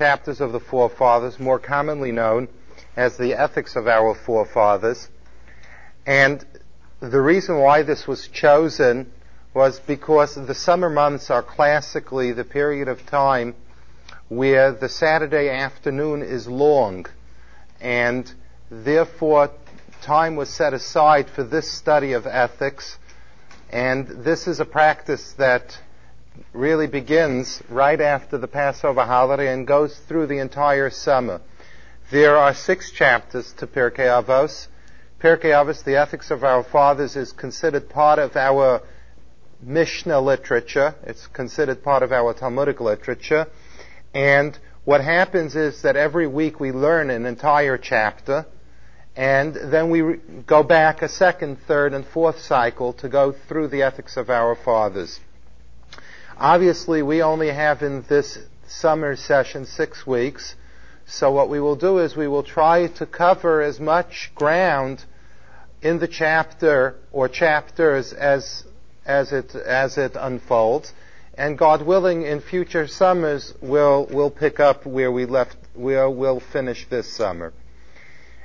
chapters of the forefathers, more commonly known as the ethics of our forefathers. And the reason why this was chosen was because the summer months are classically the period of time where the Saturday afternoon is long and therefore time was set aside for this study of ethics and this is a practice that really begins right after the Passover holiday and goes through the entire summer. There are six chapters to Pirkei Avos. Pirkei Avos, the ethics of our fathers, is considered part of our Mishnah literature. It's considered part of our Talmudic literature. And what happens is that every week we learn an entire chapter, and then we go back a second, third, and fourth cycle to go through the ethics of our fathers. Obviously, we only have in this summer session six weeks, so what we will do is we will try to cover as much ground in the chapter or chapters as as it as it unfolds, and God willing, in future summers we'll we'll pick up where we left. We'll we'll finish this summer.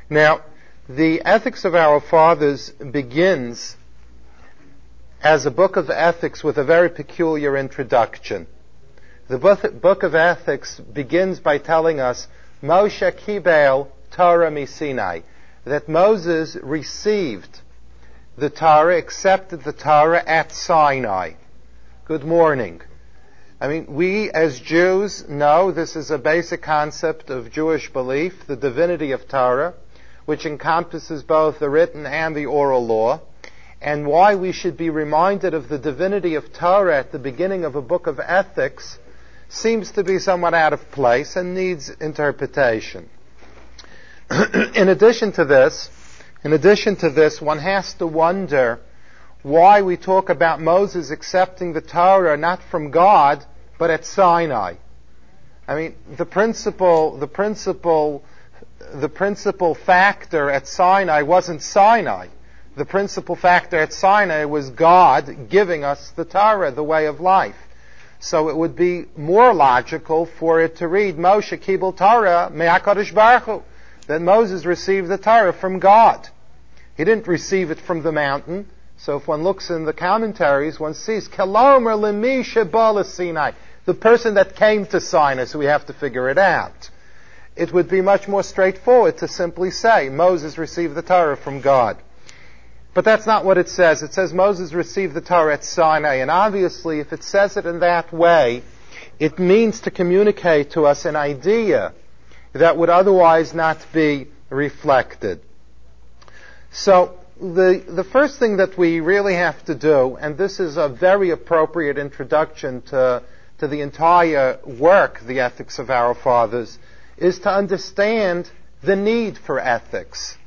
Now, the ethics of our fathers begins as a book of ethics with a very peculiar introduction. The book of ethics begins by telling us Moshe Kibel Torah Misinai, that Moses received the Torah, accepted the Torah at Sinai. Good morning. I mean, we as Jews know this is a basic concept of Jewish belief, the divinity of Torah, which encompasses both the written and the oral law, and why we should be reminded of the divinity of Torah at the beginning of a book of ethics seems to be somewhat out of place and needs interpretation. in addition to this, in addition to this, one has to wonder why we talk about Moses accepting the Torah not from God, but at Sinai. I mean, the principal, the principal, the principal factor at Sinai wasn't Sinai. The principal factor at Sinai was God giving us the Torah, the way of life. So it would be more logical for it to read Moshe Kibel Torah Me'akadosh Baruch that Moses received the Torah from God. He didn't receive it from the mountain. So if one looks in the commentaries, one sees Kalomer Lemi Sinai, the person that came to Sinai, so we have to figure it out. It would be much more straightforward to simply say Moses received the Torah from God. But that's not what it says. It says Moses received the Torah at Sinai, and obviously if it says it in that way, it means to communicate to us an idea that would otherwise not be reflected. So the, the first thing that we really have to do, and this is a very appropriate introduction to, to the entire work, the ethics of our fathers, is to understand the need for ethics.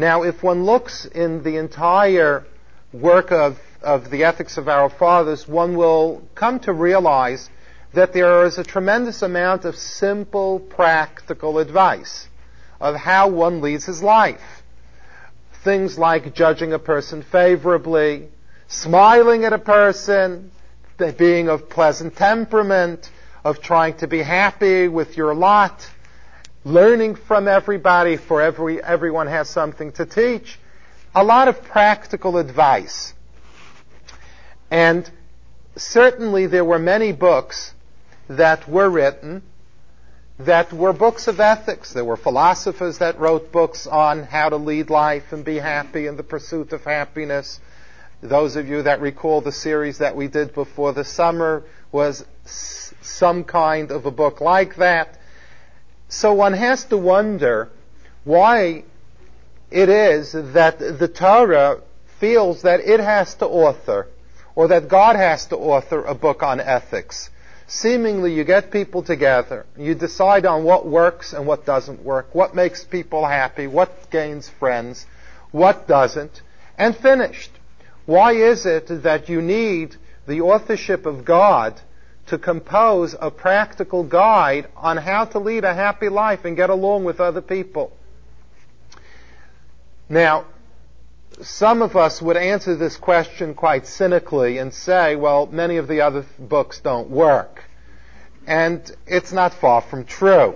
Now, if one looks in the entire work of, of the ethics of our fathers, one will come to realize that there is a tremendous amount of simple, practical advice of how one leads his life. Things like judging a person favorably, smiling at a person, being of pleasant temperament, of trying to be happy with your lot, learning from everybody, for every, everyone has something to teach. A lot of practical advice. And certainly there were many books that were written that were books of ethics. There were philosophers that wrote books on how to lead life and be happy in the pursuit of happiness. Those of you that recall the series that we did before the summer was some kind of a book like that. So one has to wonder why it is that the Torah feels that it has to author, or that God has to author a book on ethics seemingly you get people together, you decide on what works and what doesn't work, what makes people happy, what gains friends, what doesn't, and finished. Why is it that you need the authorship of God to compose a practical guide on how to lead a happy life and get along with other people? Now, some of us would answer this question quite cynically and say, well, many of the other books don't work. And it's not far from true.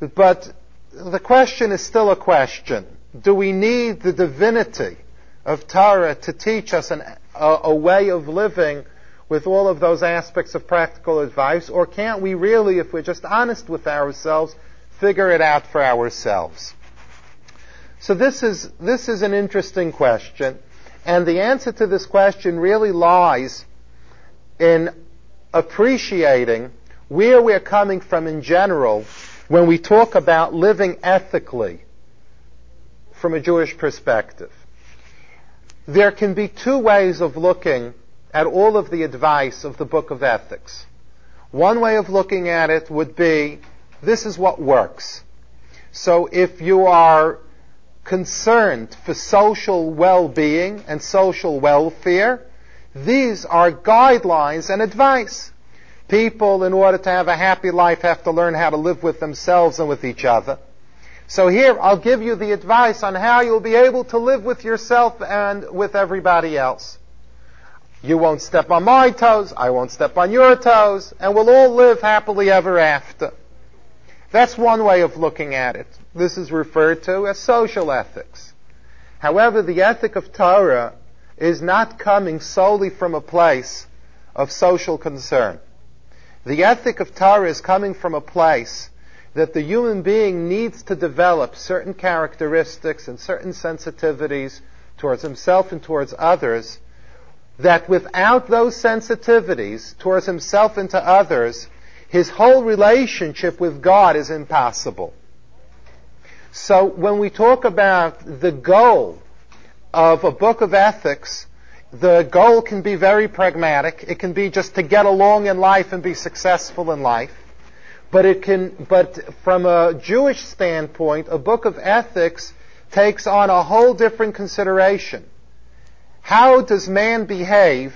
But the question is still a question. Do we need the divinity of Torah to teach us an, a, a way of living with all of those aspects of practical advice, or can't we really, if we're just honest with ourselves, figure it out for ourselves? So this is, this is an interesting question, and the answer to this question really lies in appreciating where we're coming from in general when we talk about living ethically from a Jewish perspective. There can be two ways of looking at all of the advice of the book of ethics. One way of looking at it would be, this is what works. So if you are concerned for social well-being and social welfare, these are guidelines and advice. People, in order to have a happy life, have to learn how to live with themselves and with each other. So here, I'll give you the advice on how you'll be able to live with yourself and with everybody else. You won't step on my toes, I won't step on your toes, and we'll all live happily ever after. That's one way of looking at it. This is referred to as social ethics. However, the ethic of Torah is not coming solely from a place of social concern. The ethic of Torah is coming from a place that the human being needs to develop certain characteristics and certain sensitivities towards himself and towards others that without those sensitivities towards himself and to others, his whole relationship with God is impossible. So when we talk about the goal of a book of ethics, the goal can be very pragmatic. It can be just to get along in life and be successful in life. But it can, but from a Jewish standpoint, a book of ethics takes on a whole different consideration. How does man behave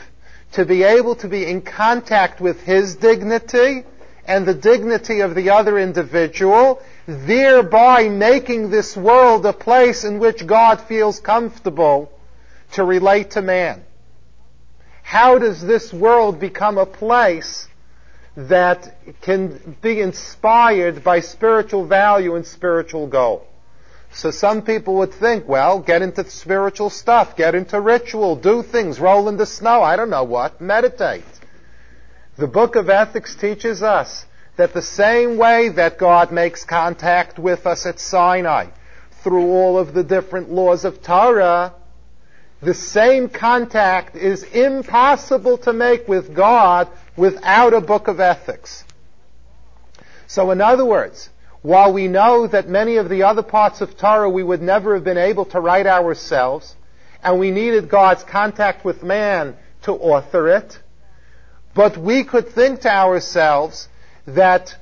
to be able to be in contact with his dignity and the dignity of the other individual, thereby making this world a place in which God feels comfortable to relate to man? How does this world become a place that can be inspired by spiritual value and spiritual goal? So some people would think, well, get into spiritual stuff, get into ritual, do things, roll in the snow, I don't know what, meditate. The book of ethics teaches us that the same way that God makes contact with us at Sinai, through all of the different laws of Torah, the same contact is impossible to make with God without a book of ethics. So in other words, while we know that many of the other parts of Torah we would never have been able to write ourselves, and we needed God's contact with man to author it, but we could think to ourselves that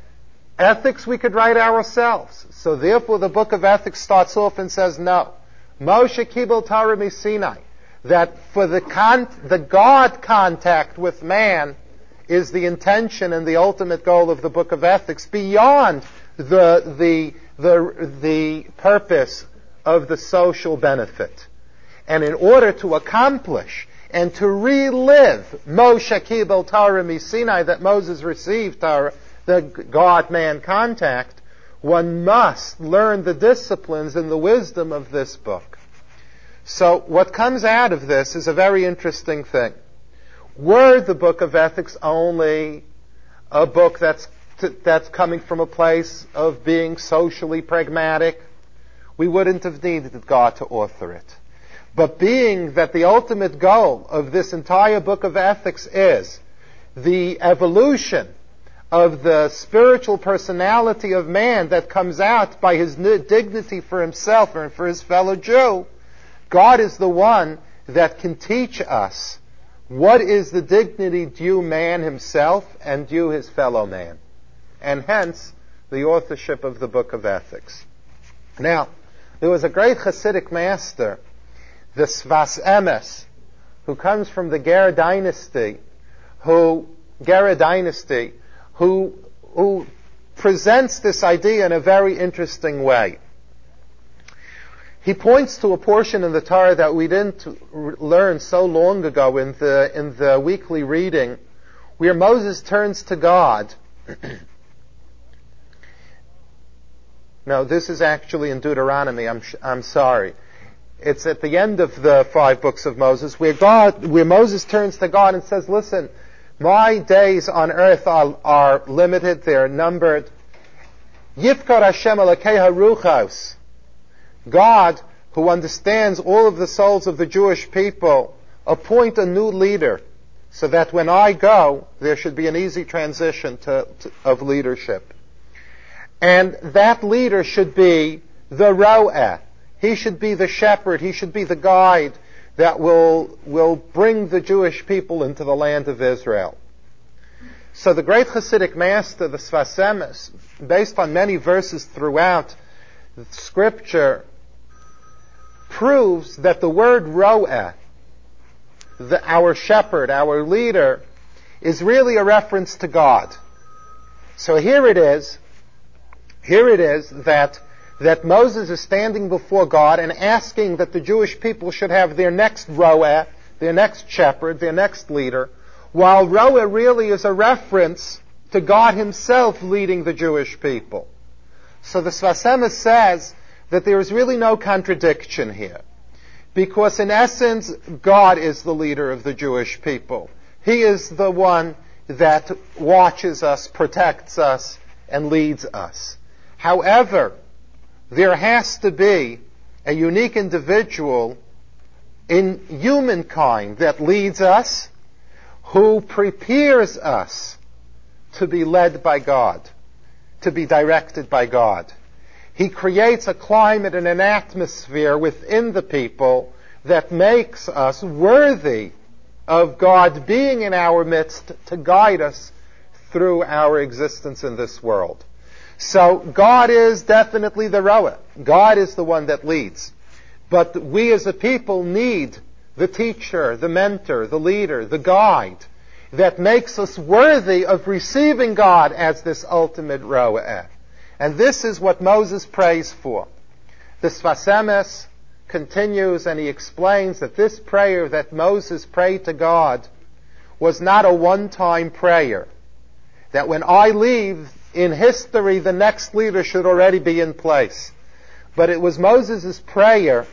ethics we could write ourselves. So therefore the book of ethics starts off and says, no. Moshe Kibel Torah Sinai that for the, con- the God contact with man is the intention and the ultimate goal of the book of ethics beyond the, the, the, the purpose of the social benefit. And in order to accomplish and to relive Moshe Kibel Torah Sinai that Moses received Torah, the God-man contact, one must learn the disciplines and the wisdom of this book. So what comes out of this is a very interesting thing. Were the book of ethics only a book that's that's coming from a place of being socially pragmatic, we wouldn't have needed God to author it. But being that the ultimate goal of this entire book of ethics is the evolution of the spiritual personality of man that comes out by his dignity for himself and for his fellow Jew, God is the one that can teach us what is the dignity due man himself and due his fellow man. And hence, the authorship of the book of ethics. Now, there was a great Hasidic master, the Sfas Emes, who comes from the Ger dynasty, who, Ger dynasty, who, who presents this idea in a very interesting way. He points to a portion in the Torah that we didn't learn so long ago in the, in the weekly reading, where Moses turns to God no, this is actually in Deuteronomy. I'm, I'm sorry. It's at the end of the five books of Moses where God, where Moses turns to God and says, listen, my days on earth are, are limited, they're numbered. Yifkar Hashem ruchos. God, who understands all of the souls of the Jewish people, appoint a new leader so that when I go, there should be an easy transition to, to, of leadership. And that leader should be the Ro'eh. He should be the shepherd. He should be the guide that will, will bring the Jewish people into the land of Israel. So the great Hasidic master, the Sfas Emes, based on many verses throughout Scripture, proves that the word Ro'eh, the, our shepherd, our leader, is really a reference to God. So here it is, here it is that that Moses is standing before God and asking that the Jewish people should have their next Roeh, their next shepherd, their next leader, while Roeh really is a reference to God himself leading the Jewish people. So the Sfas Emes says that there is really no contradiction here. Because in essence, God is the leader of the Jewish people. He is the one that watches us, protects us, and leads us. However, there has to be a unique individual in humankind that leads us, who prepares us to be led by God, to be directed by God. He creates a climate and an atmosphere within the people that makes us worthy of God being in our midst to guide us through our existence in this world. So God is definitely the Ro'eh. God is the one that leads. But we as a people need the teacher, the mentor, the leader, the guide that makes us worthy of receiving God as this ultimate Ro'eh. And this is what Moses prays for. The Sfas Emes continues and he explains that this prayer that Moses prayed to God was not a one-time prayer. That when I leave, in history, the next leader should already be in place. But it was Moses' prayer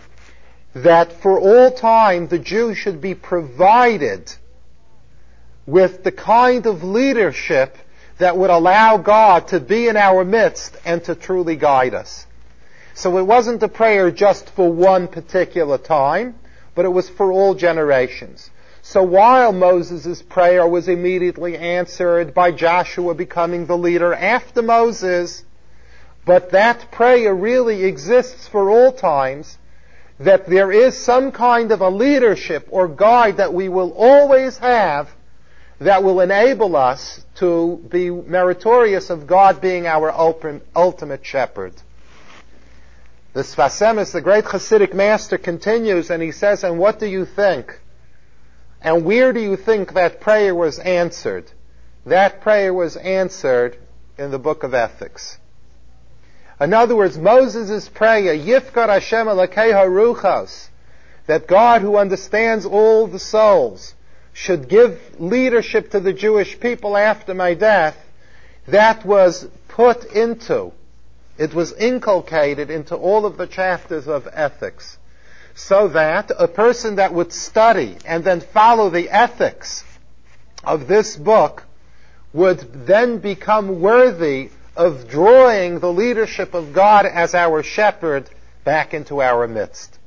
that for all time the Jews should be provided with the kind of leadership that would allow God to be in our midst and to truly guide us. So it wasn't a prayer just for one particular time, but it was for all generations. So while Moses' prayer was immediately answered by Joshua becoming the leader after Moses, but that prayer really exists for all times, that there is some kind of a leadership or guide that we will always have that will enable us to be meritorious of God being our ultimate shepherd. The Sfas Emes, the great Hasidic master, continues and he says, and what do you think? And where do you think that prayer was answered? That prayer was answered in the book of Ethics. In other words, Moses' prayer, Yifkar Hashem Elokeha Ruchos, that God who understands all the souls should give leadership to the Jewish people after my death, that was put into, it was inculcated into all of the chapters of ethics so that a person that would study and then follow the ethics of this book would then become worthy of drawing the leadership of God as our shepherd back into our midst.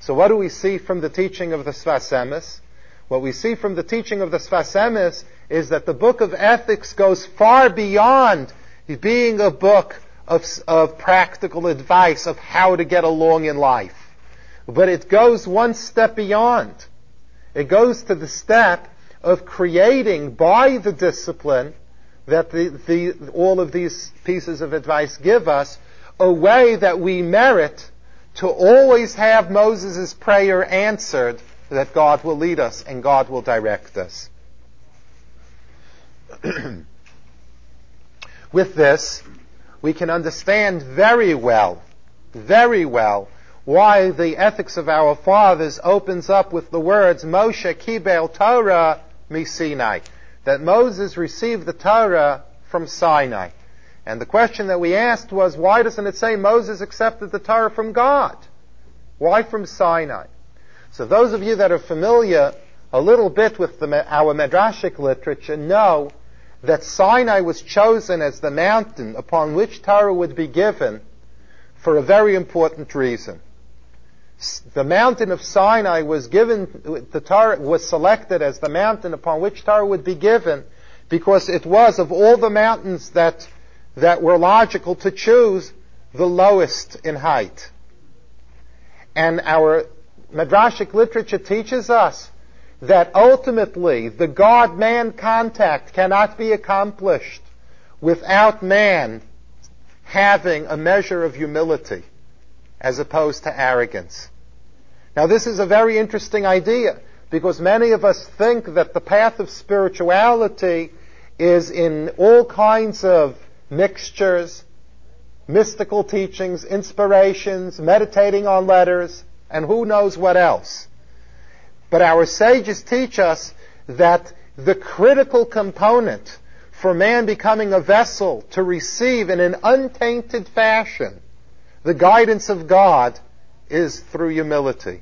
So what do we see from the teaching of the Sfas Emes? What we see from the teaching of the Sfas Emes is that the book of ethics goes far beyond being a book of, of practical advice of how to get along in life. But it goes one step beyond. It goes to the step of creating by the discipline that the, the, all of these pieces of advice give us a way that we merit to always have Moses' prayer answered that God will lead us and God will direct us. With this, we can understand very well, very well, why the ethics of our fathers opens up with the words Moshe Kibel Torah Misinai, that Moses received the Torah from Sinai. And the question that we asked was, why doesn't it say Moses accepted the Torah from God? Why from Sinai? So those of you that are familiar a little bit with the, our Midrashic literature know that Sinai was chosen as the mountain upon which Torah would be given for a very important reason. The mountain of Sinai was given, the Torah was selected as the mountain upon which Torah would be given because it was of all the mountains that, that were logical to choose, the lowest in height. And our Midrashic literature teaches us that ultimately the God-man contact cannot be accomplished without man having a measure of humility as opposed to arrogance. Now this is a very interesting idea because many of us think that the path of spirituality is in all kinds of mixtures, mystical teachings, inspirations, meditating on letters, and who knows what else. But our sages teach us that the critical component for man becoming a vessel to receive in an untainted fashion the guidance of God is through humility.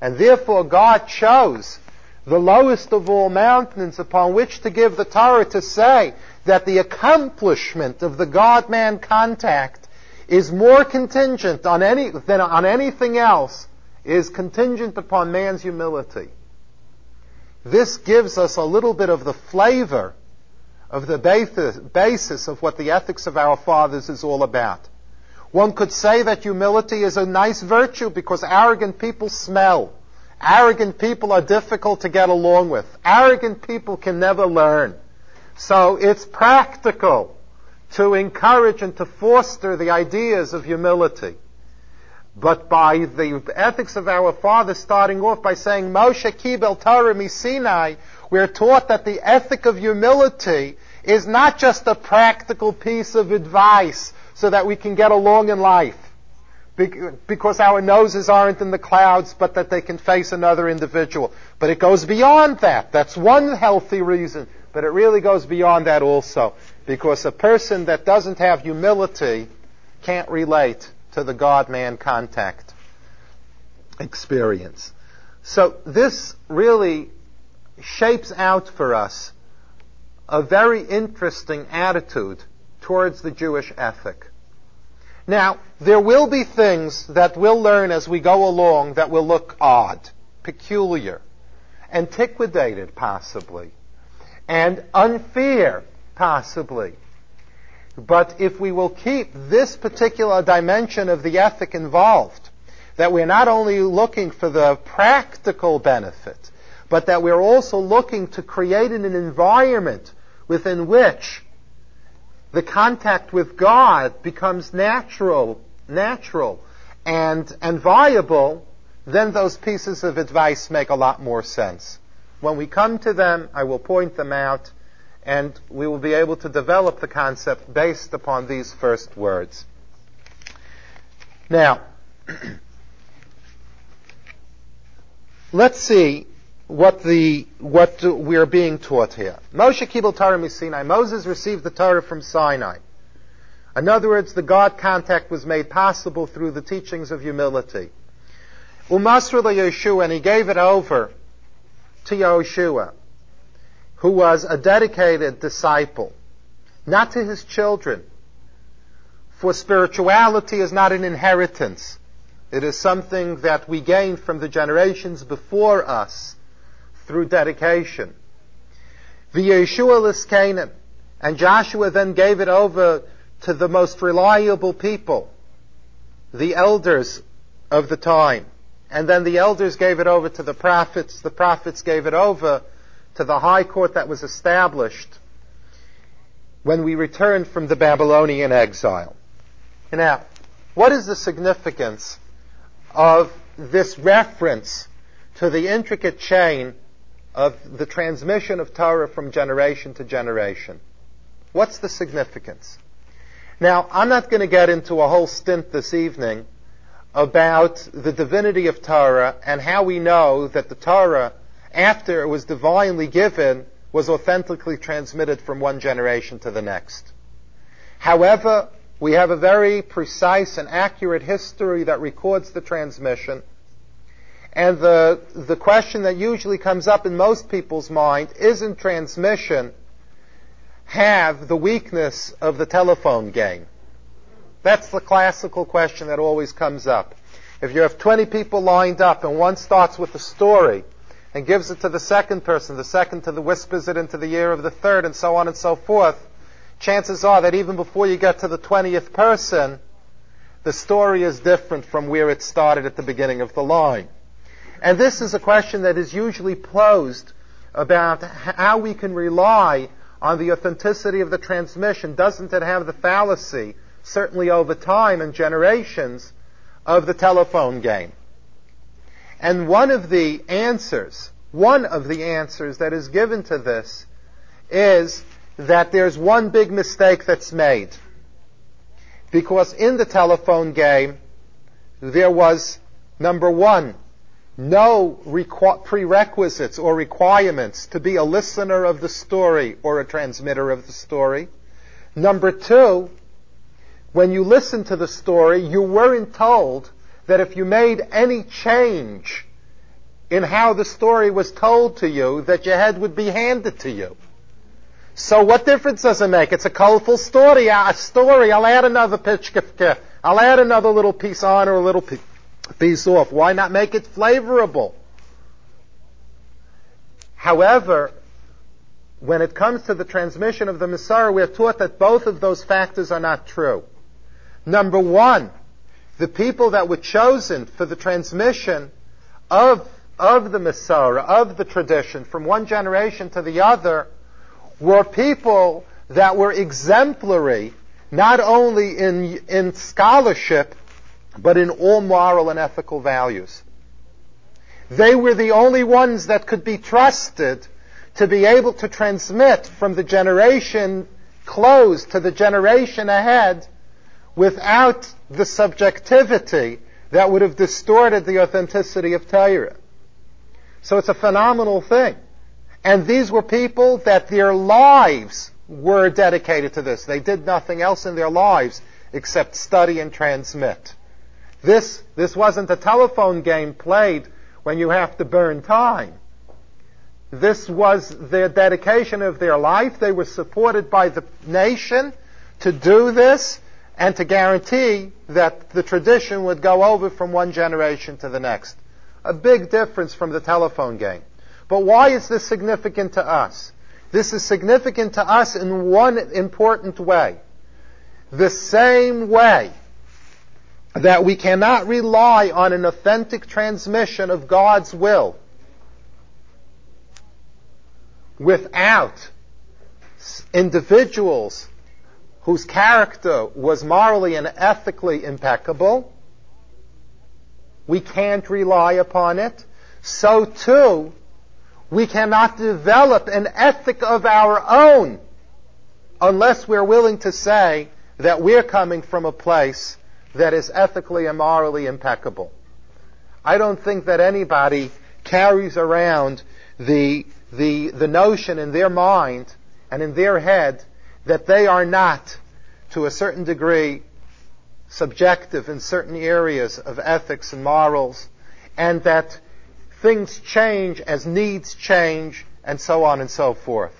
And therefore God chose the lowest of all mountains upon which to give the Torah to say that the accomplishment of the God-man contact is more contingent on any, than on anything else is contingent upon man's humility. This gives us a little bit of the flavor of the basis of what the ethics of our fathers is all about. One could say that humility is a nice virtue because arrogant people smell. Arrogant people are difficult to get along with. Arrogant people can never learn. So it's practical to encourage and to foster the ideas of humility. But by the ethics of our father, starting off by saying, Moshe kibel Torah misinai, we're taught that the ethic of humility is not just a practical piece of advice so that we can get along in life because our noses aren't in the clouds, but that they can face another individual. But it goes beyond that. That's one healthy reason, but it really goes beyond that also. Because a person that doesn't have humility can't relate to the God-man contact experience. So this really shapes out for us a very interesting attitude towards the Jewish ethic. Now, there will be things that we'll learn as we go along that will look odd, peculiar, antiquated possibly, and unfair possibly. But if we will keep this particular dimension of the ethic involved, that we're not only looking for the practical benefit, but that we're also looking to create an environment within which the contact with God becomes natural, natural and, and viable, then those pieces of advice make a lot more sense. When we come to them, I will point them out and we will be able to develop the concept based upon these first words. Now, let's see what the what we're being taught here. Moshe kibel Torah Sinai. Moses received the Torah from Sinai. In other words, the God contact was made possible through the teachings of humility. Umasr Yeshua, and he gave it over to Yeshua who was a dedicated disciple, not to his children. For spirituality is not an inheritance. It is something that we gain from the generations before us through dedication. The Yeshua Canaan, and Joshua then gave it over to the most reliable people, the elders of the time. And then the elders gave it over to the prophets, the prophets gave it over to the high court that was established when we returned from the Babylonian exile. Now, what is the significance of this reference to the intricate chain of the transmission of Torah from generation to generation? What's the significance? Now, I'm not going to get into a whole stint this evening about the divinity of Torah and how we know that the Torah after it was divinely given, was authentically transmitted from one generation to the next. However, we have a very precise and accurate history that records the transmission. And the, the question that usually comes up in most people's mind isn't transmission have the weakness of the telephone game? That's the classical question that always comes up. If you have 20 people lined up and one starts with a story and gives it to the second person, the second to the whispers it into the ear of the third, and so on and so forth, chances are that even before you get to the 20th person, the story is different from where it started at the beginning of the line. And this is a question that is usually posed about how we can rely on the authenticity of the transmission. Doesn't it have the fallacy, certainly over time and generations, of the telephone game? And one of the answers, one of the answers that is given to this is that there's one big mistake that's made. Because in the telephone game, there was, number one, no requ- prerequisites or requirements to be a listener of the story or a transmitter of the story. Number two, when you listened to the story, you weren't told that if you made any change in how the story was told to you, that your head would be handed to you. So what difference does it make? It's a colorful story. A story. I'll add another pitchkifke. I'll add another little piece on or a little piece off. Why not make it flavorable? However, when it comes to the transmission of the Mesorah, we're taught that both of those factors are not true. Number one, the people that were chosen for the transmission of, of the Mesorah, of the tradition, from one generation to the other, were people that were exemplary, not only in, in scholarship, but in all moral and ethical values. They were the only ones that could be trusted to be able to transmit from the generation closed to the generation ahead without the subjectivity that would have distorted the authenticity of Torah. So it's a phenomenal thing. And these were people that their lives were dedicated to this. They did nothing else in their lives except study and transmit. This, this wasn't a telephone game played when you have to burn time. This was their dedication of their life. They were supported by the nation to do this and to guarantee that the tradition would go over from one generation to the next. A big difference from the telephone game. But why is this significant to us? This is significant to us in one important way. The same way that we cannot rely on an authentic transmission of God's will without individuals whose character was morally and ethically impeccable. We can't rely upon it. So too, we cannot develop an ethic of our own unless we're willing to say that we're coming from a place that is ethically and morally impeccable. I don't think that anybody carries around the, the, the notion in their mind and in their head that they are not, to a certain degree, subjective in certain areas of ethics and morals, and that things change as needs change, and so on and so forth.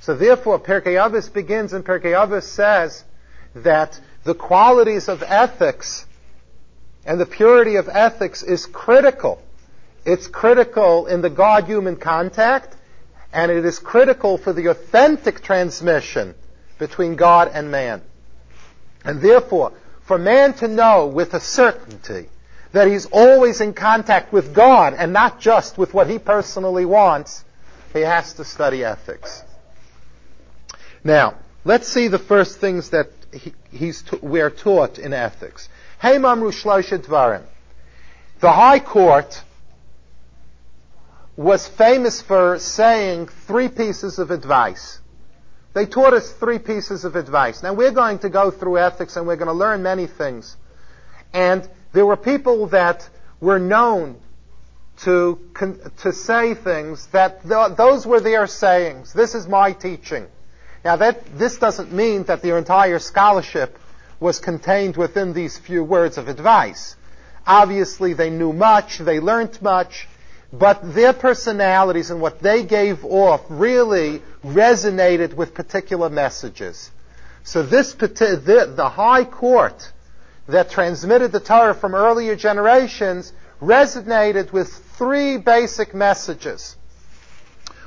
So therefore, Pirkei Avos begins, and Pirkei Avos says that the qualities of ethics and the purity of ethics is critical. It's critical in the God-human contact, and it is critical for the authentic transmission between God and man. And therefore, for man to know with a certainty that he's always in contact with God and not just with what he personally wants, he has to study ethics. Now, let's see the first things that he, he's we're taught in ethics. The High Court was famous for saying three pieces of advice. They taught us three pieces of advice. Now we're going to go through ethics and we're going to learn many things. And there were people that were known to, to say things that th- those were their sayings. This is my teaching. Now that, this doesn't mean that their entire scholarship was contained within these few words of advice. Obviously they knew much, they learned much, but their personalities and what they gave off really resonated with particular messages. So this, the, the high court that transmitted the Torah from earlier generations resonated with three basic messages.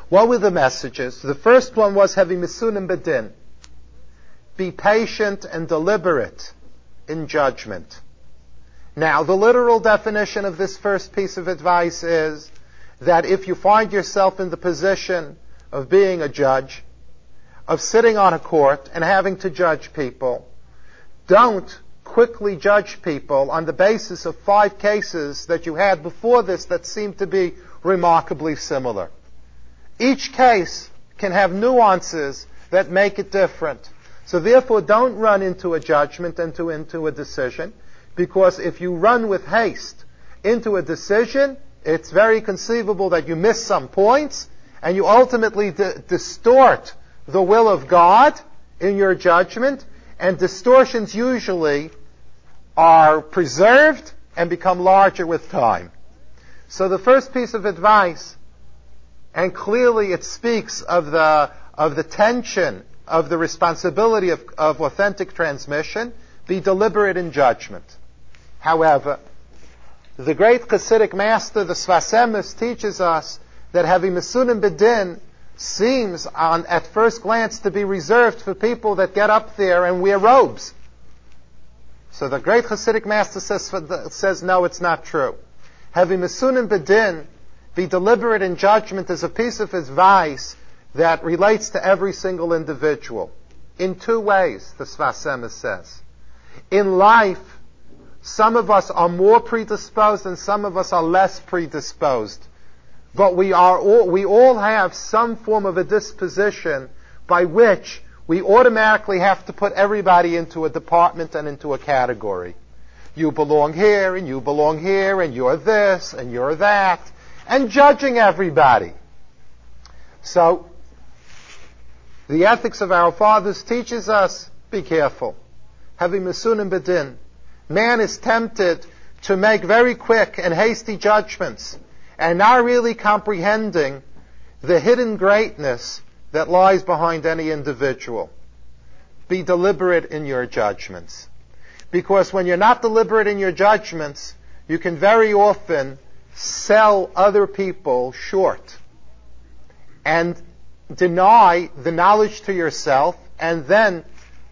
What were the messages? The first one was heavy misunim bedin. Be patient and deliberate in judgment. Now, the literal definition of this first piece of advice is that if you find yourself in the position of being a judge, of sitting on a court and having to judge people, don't quickly judge people on the basis of five cases that you had before this that seem to be remarkably similar. Each case can have nuances that make it different. So therefore don't run into a judgment and to, into a decision because if you run with haste into a decision, it's very conceivable that you miss some points and you ultimately distort the will of God in your judgment and distortions usually are preserved and become larger with time. So the first piece of advice, and clearly it speaks of the, of the tension of the responsibility of, of authentic transmission, be deliberate in judgment. However, the great Hasidic master, the Sfas Emes, teaches us that having Misunim Bedin seems on, at first glance to be reserved for people that get up there and wear robes. So the great Hasidic master says, says no, it's not true. Having Misunim Bedin, be deliberate in judgment is a piece of advice that relates to every single individual. In two ways, the Sfas Emes says. In life, some of us are more predisposed and some of us are less predisposed. But we are all, we all have some form of a disposition by which we automatically have to put everybody into a department and into a category. You belong here, and you belong here, and you're this, and you're that, and judging everybody. So, the ethics of our fathers teaches us, be careful. Having misunim bedin. Man is tempted to make very quick and hasty judgments, and not really comprehending the hidden greatness that lies behind any individual. Be deliberate in your judgments. Because when you're not deliberate in your judgments, you can very often sell other people short and deny the knowledge to yourself and then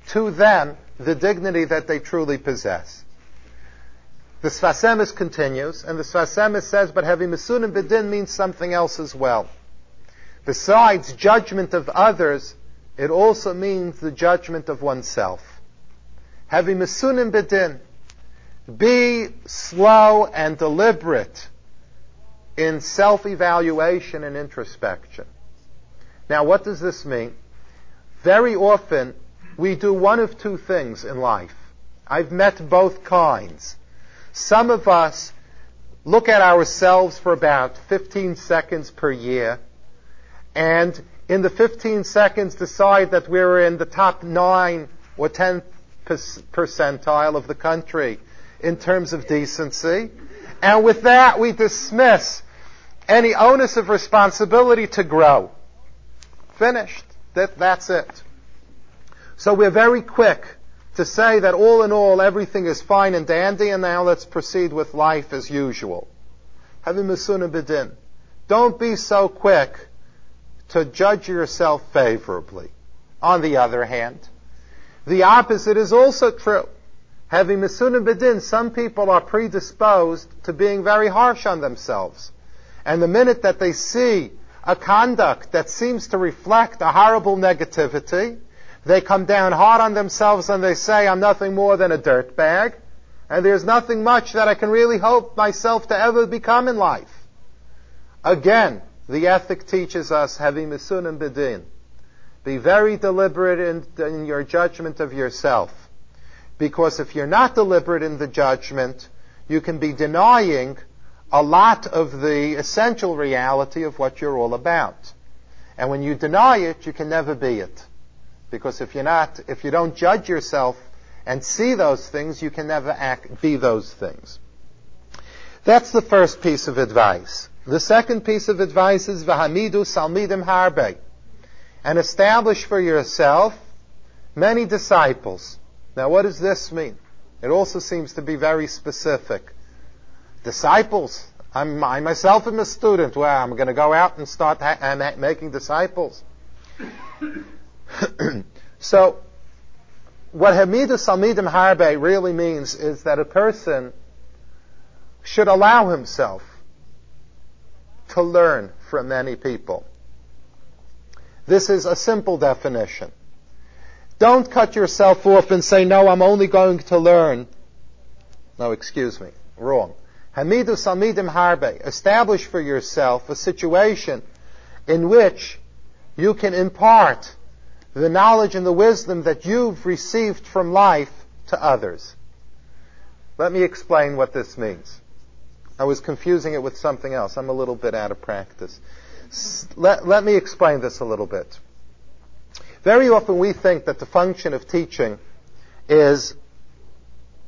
to them the dignity that they truly possess. The Sfas Emes continues, and the Sfas Emes says, but having Misunim Bedin means something else as well. Besides judgment of others, it also means the judgment of oneself. Having misunim bedin, be slow and deliberate in self-evaluation and introspection. Now, what does this mean? Very often, we do one of two things in life. I've met both kinds. Some of us look at ourselves for about 15 seconds per year and in the 15 seconds decide that we're in the top 9 or 10 percentile of the country in terms of decency. And with that, we dismiss any onus of responsibility to grow. Finished. That, that's it. So we're very quick to say that all in all, everything is fine and dandy, and now let's proceed with life as usual. Having Misunim Bedin. Don't be so quick to judge yourself favorably. On the other hand, the opposite is also true. Having Misunim Bedin, some people are predisposed to being very harsh on themselves. And the minute that they see a conduct that seems to reflect a horrible negativity, they come down hard on themselves and they say, I'm nothing more than a dirtbag, and there's nothing much that I can really hope myself to ever become in life. Again, the ethic teaches us having misunim bedin. Be very deliberate in, in your judgment of yourself. Because if you're not deliberate in the judgment, you can be denying a lot of the essential reality of what you're all about. And when you deny it, you can never be it. Because if you're not, if you don't judge yourself and see those things, you can never act, be those things. That's the first piece of advice. The second piece of advice is v'hamidu salmidim harbe, and establish for yourself many disciples. Now, what does this mean? It also seems to be very specific. Disciples. I'm, I myself am a student. Well, I'm going to go out and start ha- making disciples. so, what Hamidu Salmidim Harbe really means is that a person should allow himself to learn from many people. This is a simple definition. Don't cut yourself off and say, no, I'm only going to learn. No, excuse me. Wrong. Hamidu Salmidim Harbe. Establish for yourself a situation in which you can impart the knowledge and the wisdom that you've received from life to others. Let me explain what this means. I was confusing it with something else. I'm a little bit out of practice. Let, let me explain this a little bit. Very often we think that the function of teaching is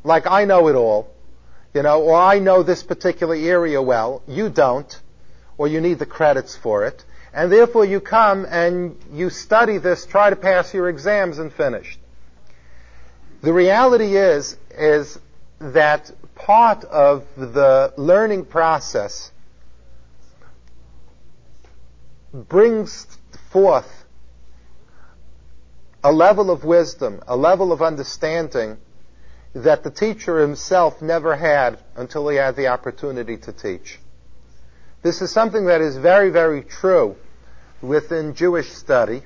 like I know it all, you know, or I know this particular area well, you don't, or you need the credits for it. And therefore you come and you study this, try to pass your exams and finish. The reality is, is that part of the learning process brings forth a level of wisdom, a level of understanding that the teacher himself never had until he had the opportunity to teach. This is something that is very, very true within Jewish study.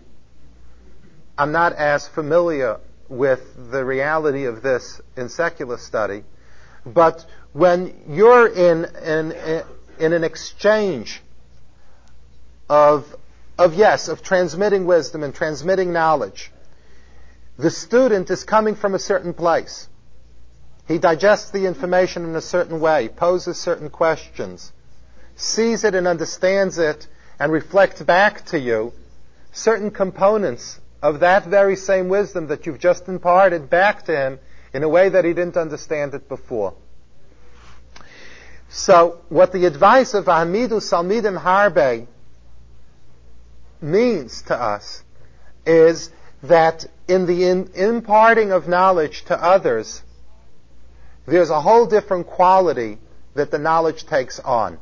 I'm not as familiar with the reality of this in secular study, but when you're in, in, in an exchange of, of yes, of transmitting wisdom and transmitting knowledge, the student is coming from a certain place. He digests the information in a certain way, poses certain questions, sees it and understands it, and reflects back to you certain components of that very same wisdom that you've just imparted back to him in a way that he didn't understand it before. So, what the advice of Ahmidu Salmidim Harbe means to us is that in the in, imparting of knowledge to others, there's a whole different quality that the knowledge takes on.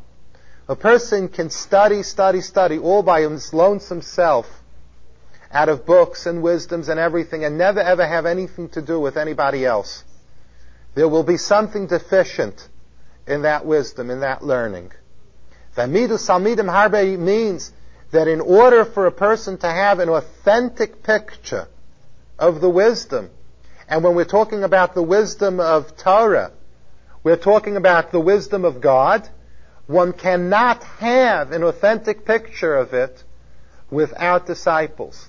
A person can study, study, study all by his lonesome self out of books and wisdoms and everything and never ever have anything to do with anybody else. There will be something deficient in that wisdom, in that learning. Vamidu Salmidim Harbe means that in order for a person to have an authentic picture of the wisdom, and when we're talking about the wisdom of Torah, we're talking about the wisdom of God, one cannot have an authentic picture of it without disciples.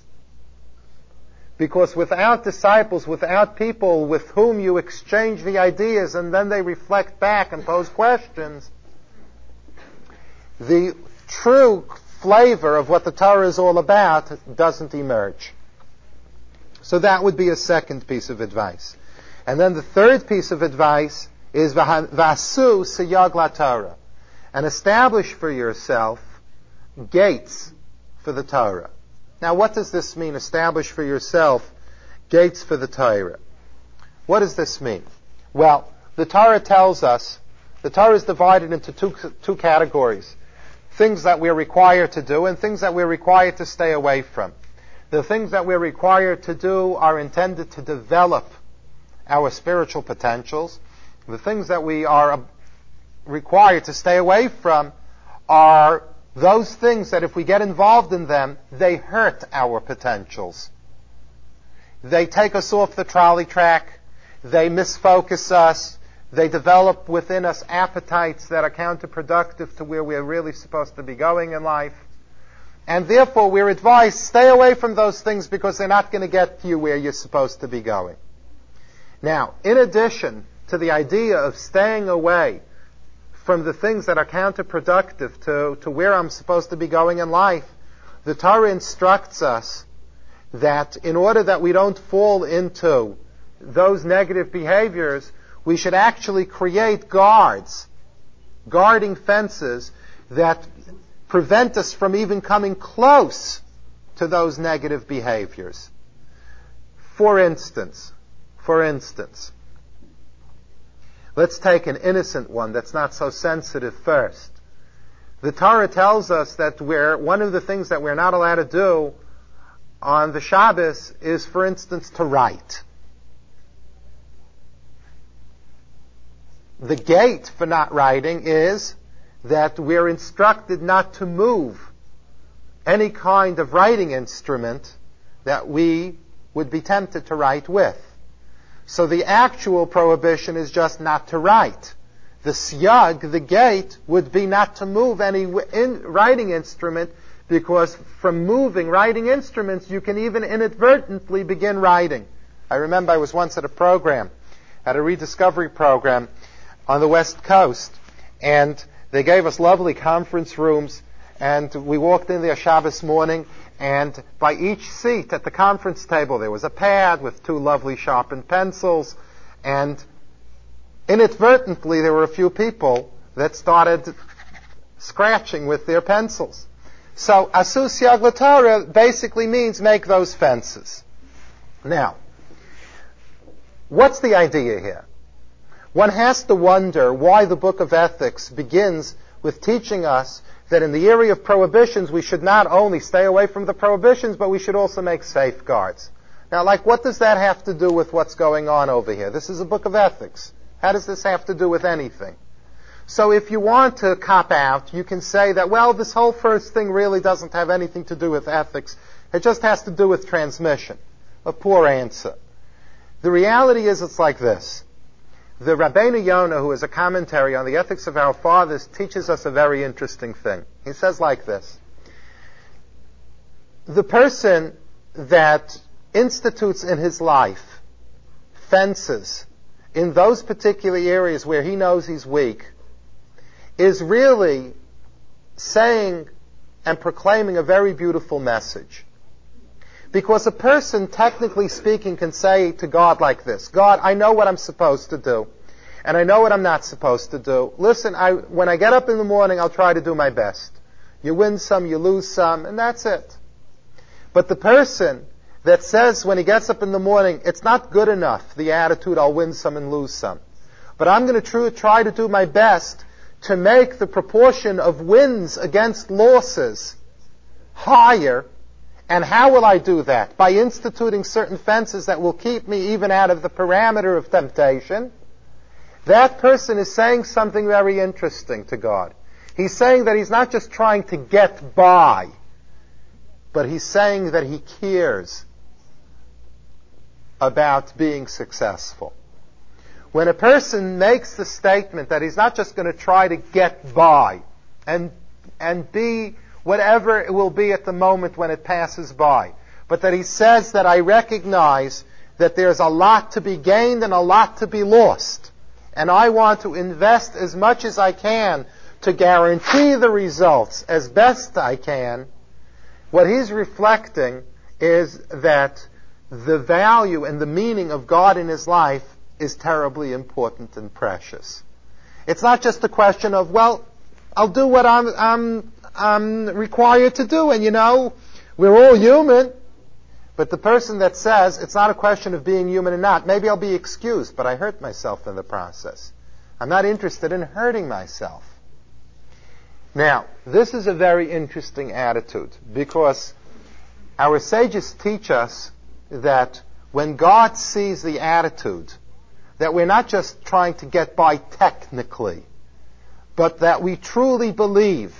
Because without disciples, without people with whom you exchange the ideas and then they reflect back and pose questions, the true flavor of what the Torah is all about doesn't emerge. So that would be a second piece of advice. And then the third piece of advice is vasu siyag and establish for yourself gates for the Torah. Now, what does this mean? Establish for yourself gates for the Torah. What does this mean? Well, the Torah tells us the Torah is divided into two, two categories things that we're required to do and things that we're required to stay away from. The things that we're required to do are intended to develop our spiritual potentials. The things that we are um, required to stay away from are those things that if we get involved in them, they hurt our potentials. They take us off the trolley track. They misfocus us. They develop within us appetites that are counterproductive to where we're really supposed to be going in life. And therefore, we're advised stay away from those things because they're not going to get you where you're supposed to be going. Now, in addition to the idea of staying away from the things that are counterproductive to, to where I'm supposed to be going in life, the Torah instructs us that in order that we don't fall into those negative behaviors, we should actually create guards, guarding fences that prevent us from even coming close to those negative behaviors. For instance, for instance, let's take an innocent one that's not so sensitive first. The Torah tells us that we're, one of the things that we're not allowed to do on the Shabbos is, for instance, to write. The gate for not writing is that we're instructed not to move any kind of writing instrument that we would be tempted to write with. So the actual prohibition is just not to write. The siyag, the gate, would be not to move any in writing instrument because from moving writing instruments you can even inadvertently begin writing. I remember I was once at a program, at a rediscovery program on the West Coast, and they gave us lovely conference rooms, and we walked in there Shabbos morning, and by each seat at the conference table there was a pad with two lovely sharpened pencils, and inadvertently there were a few people that started scratching with their pencils. So asus yaglatara basically means make those fences. Now, what's the idea here? One has to wonder why the book of ethics begins with teaching us that in the area of prohibitions we should not only stay away from the prohibitions, but we should also make safeguards. Now, like, what does that have to do with what's going on over here? This is a book of ethics. How does this have to do with anything? So if you want to cop out, you can say that, well, this whole first thing really doesn't have anything to do with ethics. It just has to do with transmission. A poor answer. The reality is it's like this. The Rabbeinu Yonah, who is a commentary on the ethics of our fathers, teaches us a very interesting thing. He says like this. The person that institutes in his life fences in those particular areas where he knows he's weak is really saying and proclaiming a very beautiful message. Because a person, technically speaking, can say to God like this, God, I know what I'm supposed to do, and I know what I'm not supposed to do. Listen, I, when I get up in the morning, I'll try to do my best. You win some, you lose some, and that's it. But the person that says when he gets up in the morning, it's not good enough, the attitude, I'll win some and lose some. But I'm going to try to do my best to make the proportion of wins against losses higher. And how will I do that? By instituting certain fences that will keep me even out of the parameter of temptation. That person is saying something very interesting to God. He's saying that he's not just trying to get by, but he's saying that he cares about being successful. When a person makes the statement that he's not just going to try to get by and, and be whatever it will be at the moment when it passes by, but that he says that I recognize that there's a lot to be gained and a lot to be lost. And I want to invest as much as I can to guarantee the results as best I can. What he's reflecting is that the value and the meaning of God in his life is terribly important and precious. It's not just a question of, well, I'll do what I'm, I'm, I'm required to do, and you know, we're all human. But the person that says it's not a question of being human or not, maybe I'll be excused, but I hurt myself in the process. I'm not interested in hurting myself. Now, this is a very interesting attitude because our sages teach us that when God sees the attitude that we're not just trying to get by technically, but that we truly believe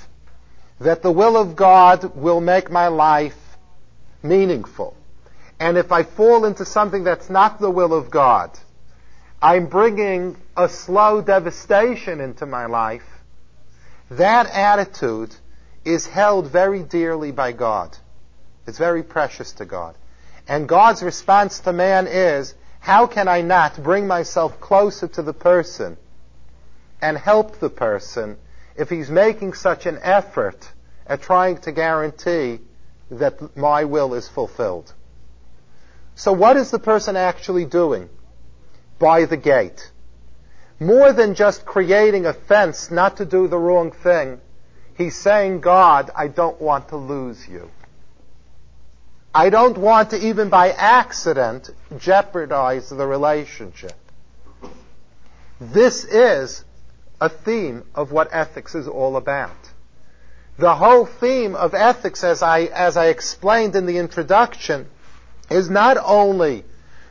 that the will of God will make my life meaningful. And if I fall into something that's not the will of God, I'm bringing a slow devastation into my life. That attitude is held very dearly by God. It's very precious to God. And God's response to man is, how can I not bring myself closer to the person and help the person if he's making such an effort at trying to guarantee that my will is fulfilled. So what is the person actually doing by the gate? More than just creating a fence not to do the wrong thing, he's saying, God, I don't want to lose you. I don't want to even by accident jeopardize the relationship. This is a theme of what ethics is all about. The whole theme of ethics, as I, as I explained in the introduction, is not only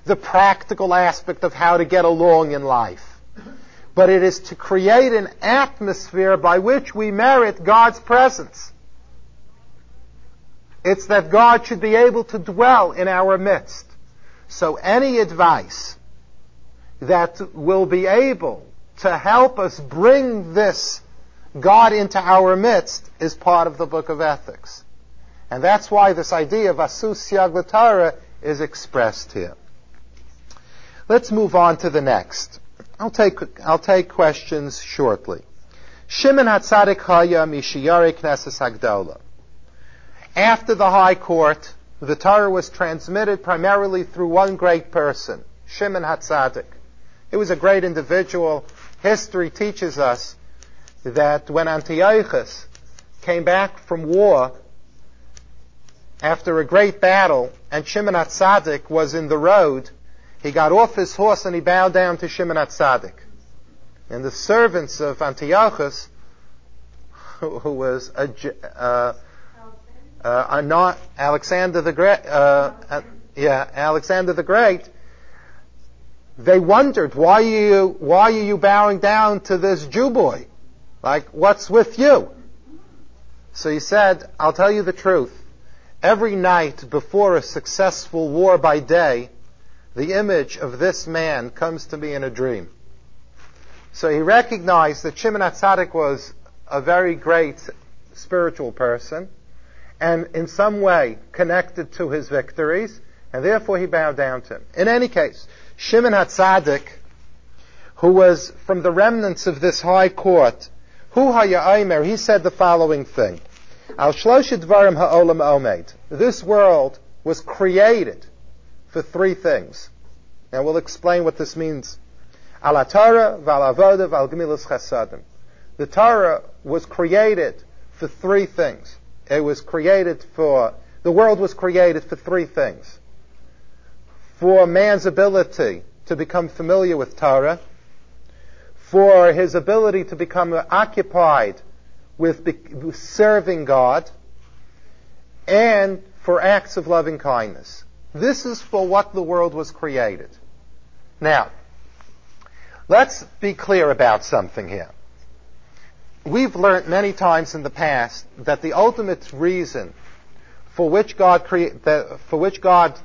the practical aspect of how to get along in life, but it is to create an atmosphere by which we merit God's presence. It's that God should be able to dwell in our midst. So any advice that will be able to help us bring this God into our midst is part of the book of ethics. And that's why this idea of asus siag is expressed here. Let's move on to the next. I'll take, I'll take questions shortly. Shimon Hatzadik Haya Mishiyari Knesses Hagdola. After the High Court, the Torah was transmitted primarily through one great person, Shimon Hatzadik. He was a great individual. History teaches us that when Antiochus came back from war after a great battle and Shimon Hatzadik was in the road, he got off his horse and he bowed down to Shimon Hatzadik. And the servants of Antiochus, who, was a, uh, uh, not Alexander the Great, uh, uh, yeah, Alexander the Great, they wondered, why are you, why are you bowing down to this Jew boy? Like, what's with you? So he said, I'll tell you the truth. Every night before a successful war by day, the image of this man comes to me in a dream. So he recognized that Shimon HaTzadik was a very great spiritual person, and in some way connected to his victories, and therefore he bowed down to him. In any case, Shimon HaTzadik, who was from the remnants of this high court, Hu haya he said the following thing. Al shloshit dvarim ha'olam. This world was created for three things. Now we'll explain what this means. Al Torah, val avoda, val gemilas chasadim. The Torah was created for three things. It was created for, the world was created for three things. For man's ability to become familiar with Torah, for his ability to become occupied with serving God, and for acts of loving kindness. This is for what the world was created. Now, let's be clear about something here we've learned many times in the past that the ultimate reason for which God, crea- for which God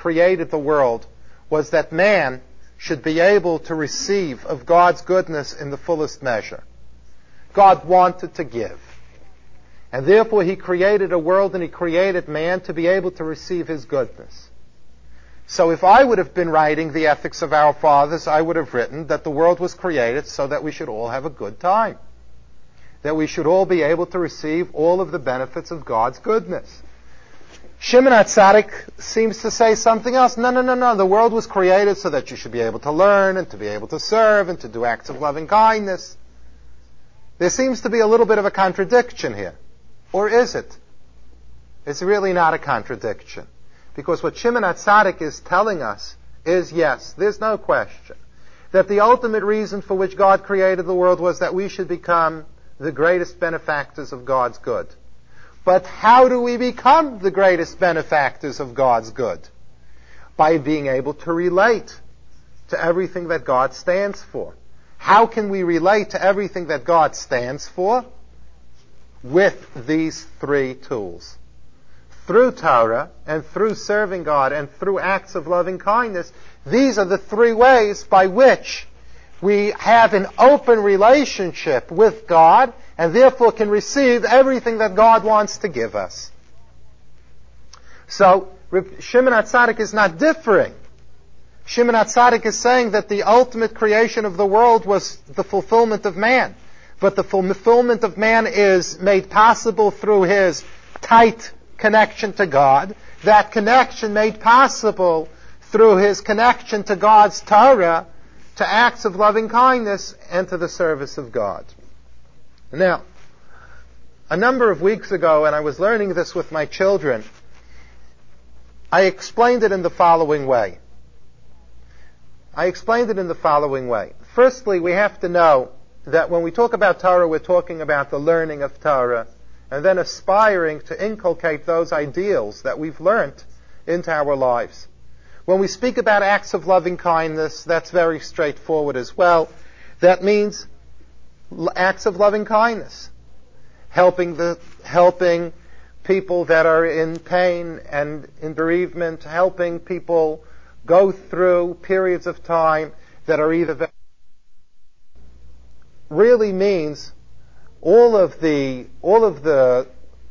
created the world was that man should be able to receive of God's goodness in the fullest measure. God wanted to give. And therefore he created a world and he created man to be able to receive his goodness. So if I would have been writing the ethics of our fathers, I would have written that the world was created so that we should all have a good time that we should all be able to receive all of the benefits of God's goodness. Shimon HaTzadik seems to say something else. No, no, no, no. The world was created so that you should be able to learn and to be able to serve and to do acts of loving kindness. There seems to be a little bit of a contradiction here. Or is it? It's really not a contradiction. Because what Shimon HaTzadik is telling us is yes, there's no question, that the ultimate reason for which God created the world was that we should become the greatest benefactors of God's good. But how do we become the greatest benefactors of God's good? By being able to relate to everything that God stands for. How can we relate to everything that God stands for? With these three tools. Through Torah and through serving God and through acts of loving kindness, these are the three ways by which we have an open relationship with God and therefore can receive everything that God wants to give us. So, Shimon HaTzadik is not differing. Shimon HaTzadik is saying that the ultimate creation of the world was the fulfillment of man. But the fulfillment of man is made possible through his tight connection to God. That connection made possible through his connection to God's Torah, to acts of loving kindness, and to the service of God. Now, a number of weeks ago, and I was learning this with my children, I explained it in the following way. I explained it in the following way. Firstly, we have to know that when we talk about Torah, we're talking about the learning of Torah, and then aspiring to inculcate those ideals that we've learned into our lives. When we speak about acts of loving kindness, that's very straightforward as well. That means acts of loving kindness, helping the helping people that are in pain and in bereavement, helping people go through periods of time that are either really means all of the all of the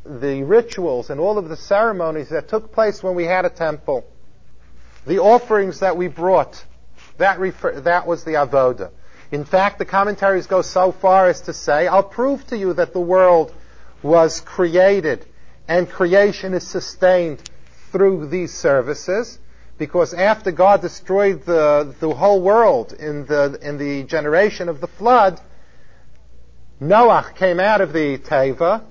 the rituals and all of the ceremonies that took place when we had a temple, the offerings that we brought, that refer, that was the avoda. In fact, the commentaries go so far as to say, I'll prove to you that the world was created and creation is sustained through these services because after God destroyed the, the whole world in the, in the generation of the flood, Noah came out of the Teva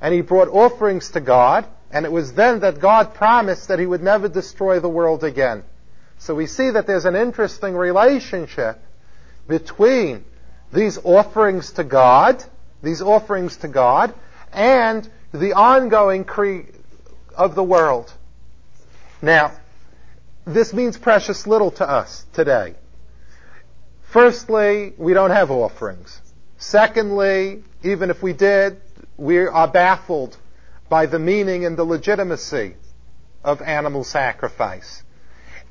and he brought offerings to God and it was then that God promised that he would never destroy the world again. So we see that there's an interesting relationship between these offerings to God, these offerings to God, and the ongoing cre- of the world. Now, this means precious little to us today. Firstly, we don't have offerings. Secondly, even if we did, we are baffled by the meaning and the legitimacy of animal sacrifice.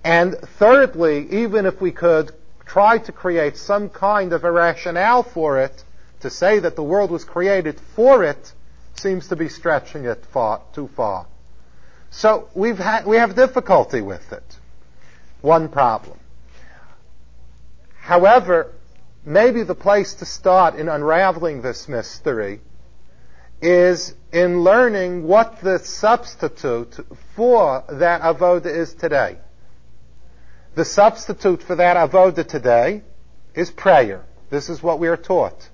And thirdly, even if we could try to create some kind of a rationale for it, to say that the world was created for it seems to be stretching it far, too far. So we've had, we have difficulty with it. One problem. However, maybe the place to start in unraveling this mystery is in learning what the substitute for that avoda is today. The substitute for that avoda today is prayer. This is what we are taught.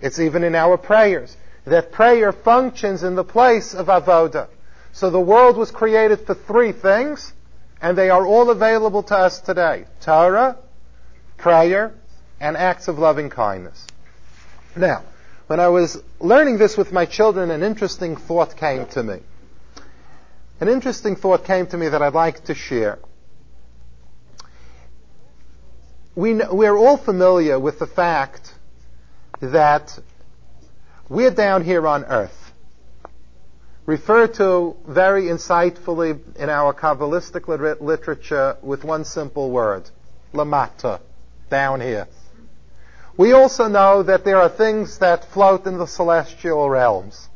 It's even in our prayers that prayer functions in the place of avoda. So the world was created for three things, and they are all available to us today. Torah, prayer, and acts of loving kindness. Now, when I was learning this with my children, an interesting thought came to me. An interesting thought came to me that I'd like to share we, we're all familiar with the fact that we're down here on earth, referred to very insightfully in our Kabbalistic literature with one simple word, lamata, down here. We also know that there are things that float in the celestial realms.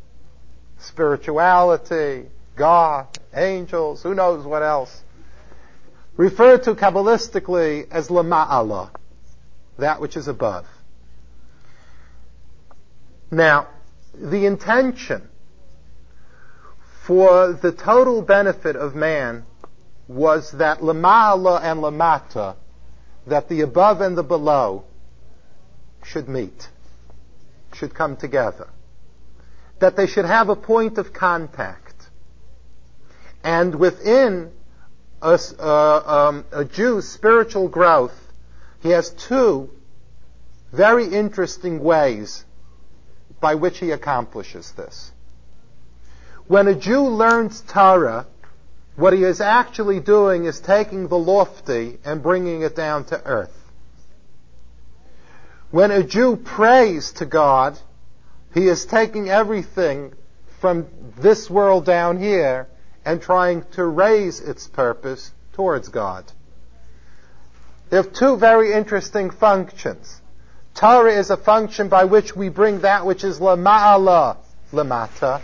Spirituality, God, angels, who knows what else referred to Kabbalistically as Lama'ala, that which is above. Now, the intention for the total benefit of man was that Lama'ala and Lamata, that the above and the below should meet, should come together. That they should have a point of contact. And within a, uh, um, a Jew's spiritual growth, he has two very interesting ways by which he accomplishes this. When a Jew learns Torah, what he is actually doing is taking the lofty and bringing it down to earth. When a Jew prays to God, he is taking everything from this world down here and trying to raise its purpose towards God. There are two very interesting functions. Torah is a function by which we bring that which is lama'ala, lamata.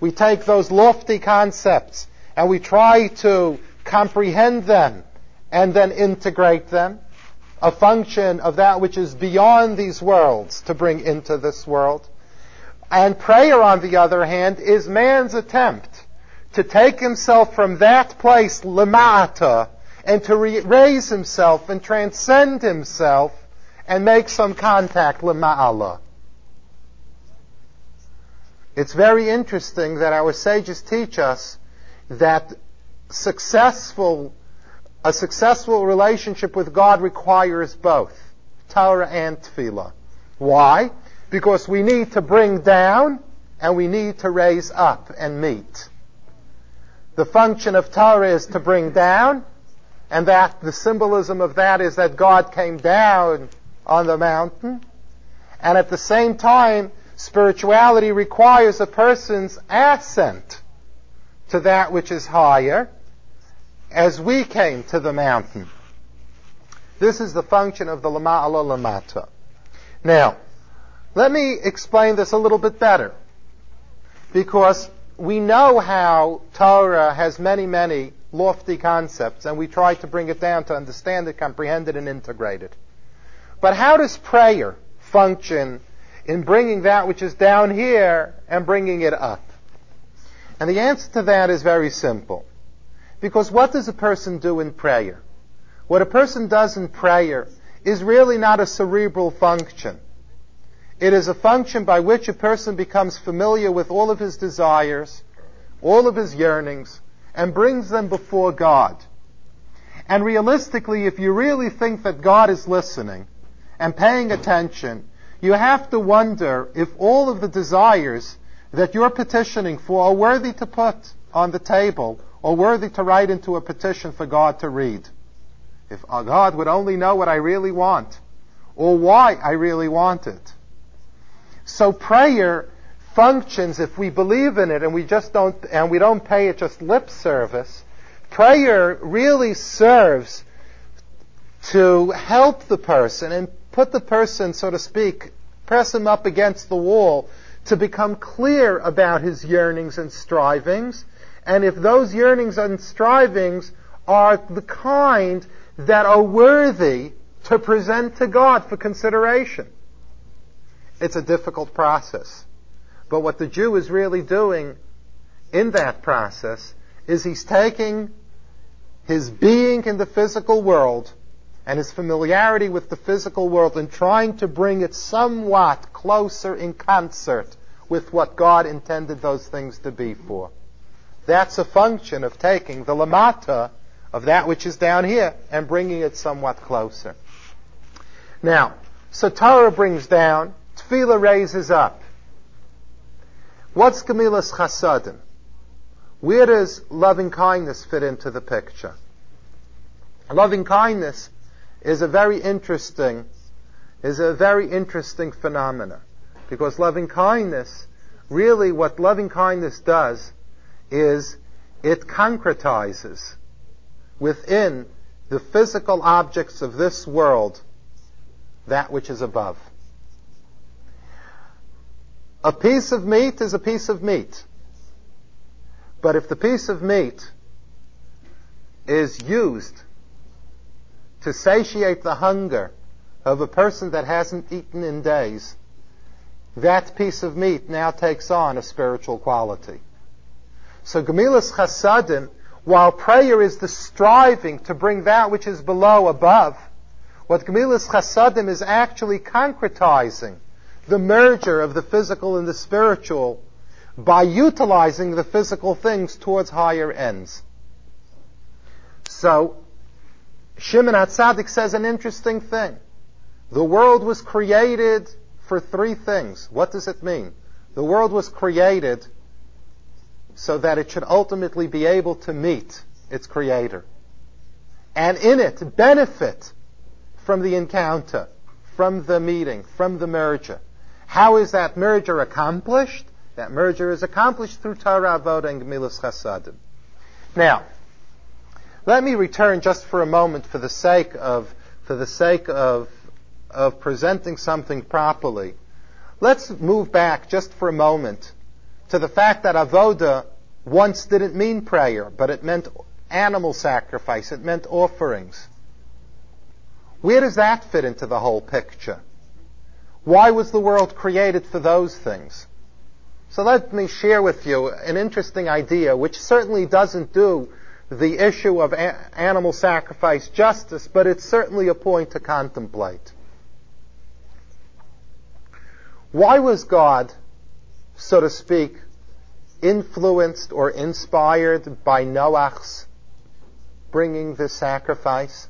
We take those lofty concepts and we try to comprehend them and then integrate them. A function of that which is beyond these worlds to bring into this world. And prayer, on the other hand, is man's attempt to take himself from that place, lemata, and to re- raise himself and transcend himself and make some contact, lema'ala. It's very interesting that our sages teach us that successful, a successful relationship with God requires both Torah and Tefillah. Why? Because we need to bring down and we need to raise up and meet. The function of Torah is to bring down, and that the symbolism of that is that God came down on the mountain, and at the same time, Spirituality requires a person's ascent to that which is higher, as we came to the mountain. This is the function of the Lama'ala Lamata. Now, let me explain this a little bit better. Because we know how Torah has many, many lofty concepts, and we try to bring it down to understand it, comprehend it, and integrate it. But how does prayer function in bringing that which is down here and bringing it up? And the answer to that is very simple. Because what does a person do in prayer? What a person does in prayer is really not a cerebral function. It is a function by which a person becomes familiar with all of his desires, all of his yearnings, and brings them before God. And realistically, if you really think that God is listening and paying attention, you have to wonder if all of the desires that you're petitioning for are worthy to put on the table or worthy to write into a petition for God to read. If uh, God would only know what I really want or why I really want it. So prayer functions if we believe in it and we just don't and we don't pay it just lip service. Prayer really serves to help the person and put the person, so to speak, press him up against the wall to become clear about his yearnings and strivings. And if those yearnings and strivings are the kind that are worthy to present to God for consideration. It's a difficult process. But what the Jew is really doing in that process is he's taking his being in the physical world and his familiarity with the physical world and trying to bring it somewhat closer in concert with what God intended those things to be for. That's a function of taking the lamata of that which is down here and bringing it somewhat closer. Now, so Torah brings down, Tefillah raises up. What's Gemilas Chasadim? Where does loving kindness fit into the picture? Loving kindness is a very interesting, is a very interesting phenomena. Because loving kindness, really what loving kindness does is it concretizes within the physical objects of this world that which is above. A piece of meat is a piece of meat. But if the piece of meat is used to satiate the hunger of a person that hasn't eaten in days, that piece of meat now takes on a spiritual quality. So Gemilas Chasadim, while prayer is the striving to bring that which is below above, what Gemilas Chasadim is actually concretizing the merger of the physical and the spiritual by utilizing the physical things towards higher ends. So, Shimon HaTzadik says an interesting thing. The world was created for three things. What does it mean? The world was created so that it should ultimately be able to meet its creator. And in it, benefit from the encounter, from the meeting, from the merger. How is that merger accomplished? That merger is accomplished through Torah, Avodah, and Gemilas Chasadim. Now, let me return just for a moment for the sake of, for the sake of, of presenting something properly. Let's move back just for a moment to the fact that avoda once didn't mean prayer, but it meant animal sacrifice. It meant offerings. Where does that fit into the whole picture? Why was the world created for those things? So let me share with you an interesting idea, which certainly doesn't do the issue of a- animal sacrifice justice, but it's certainly a point to contemplate. Why was God, so to speak, influenced or inspired by Noach's bringing this sacrifice?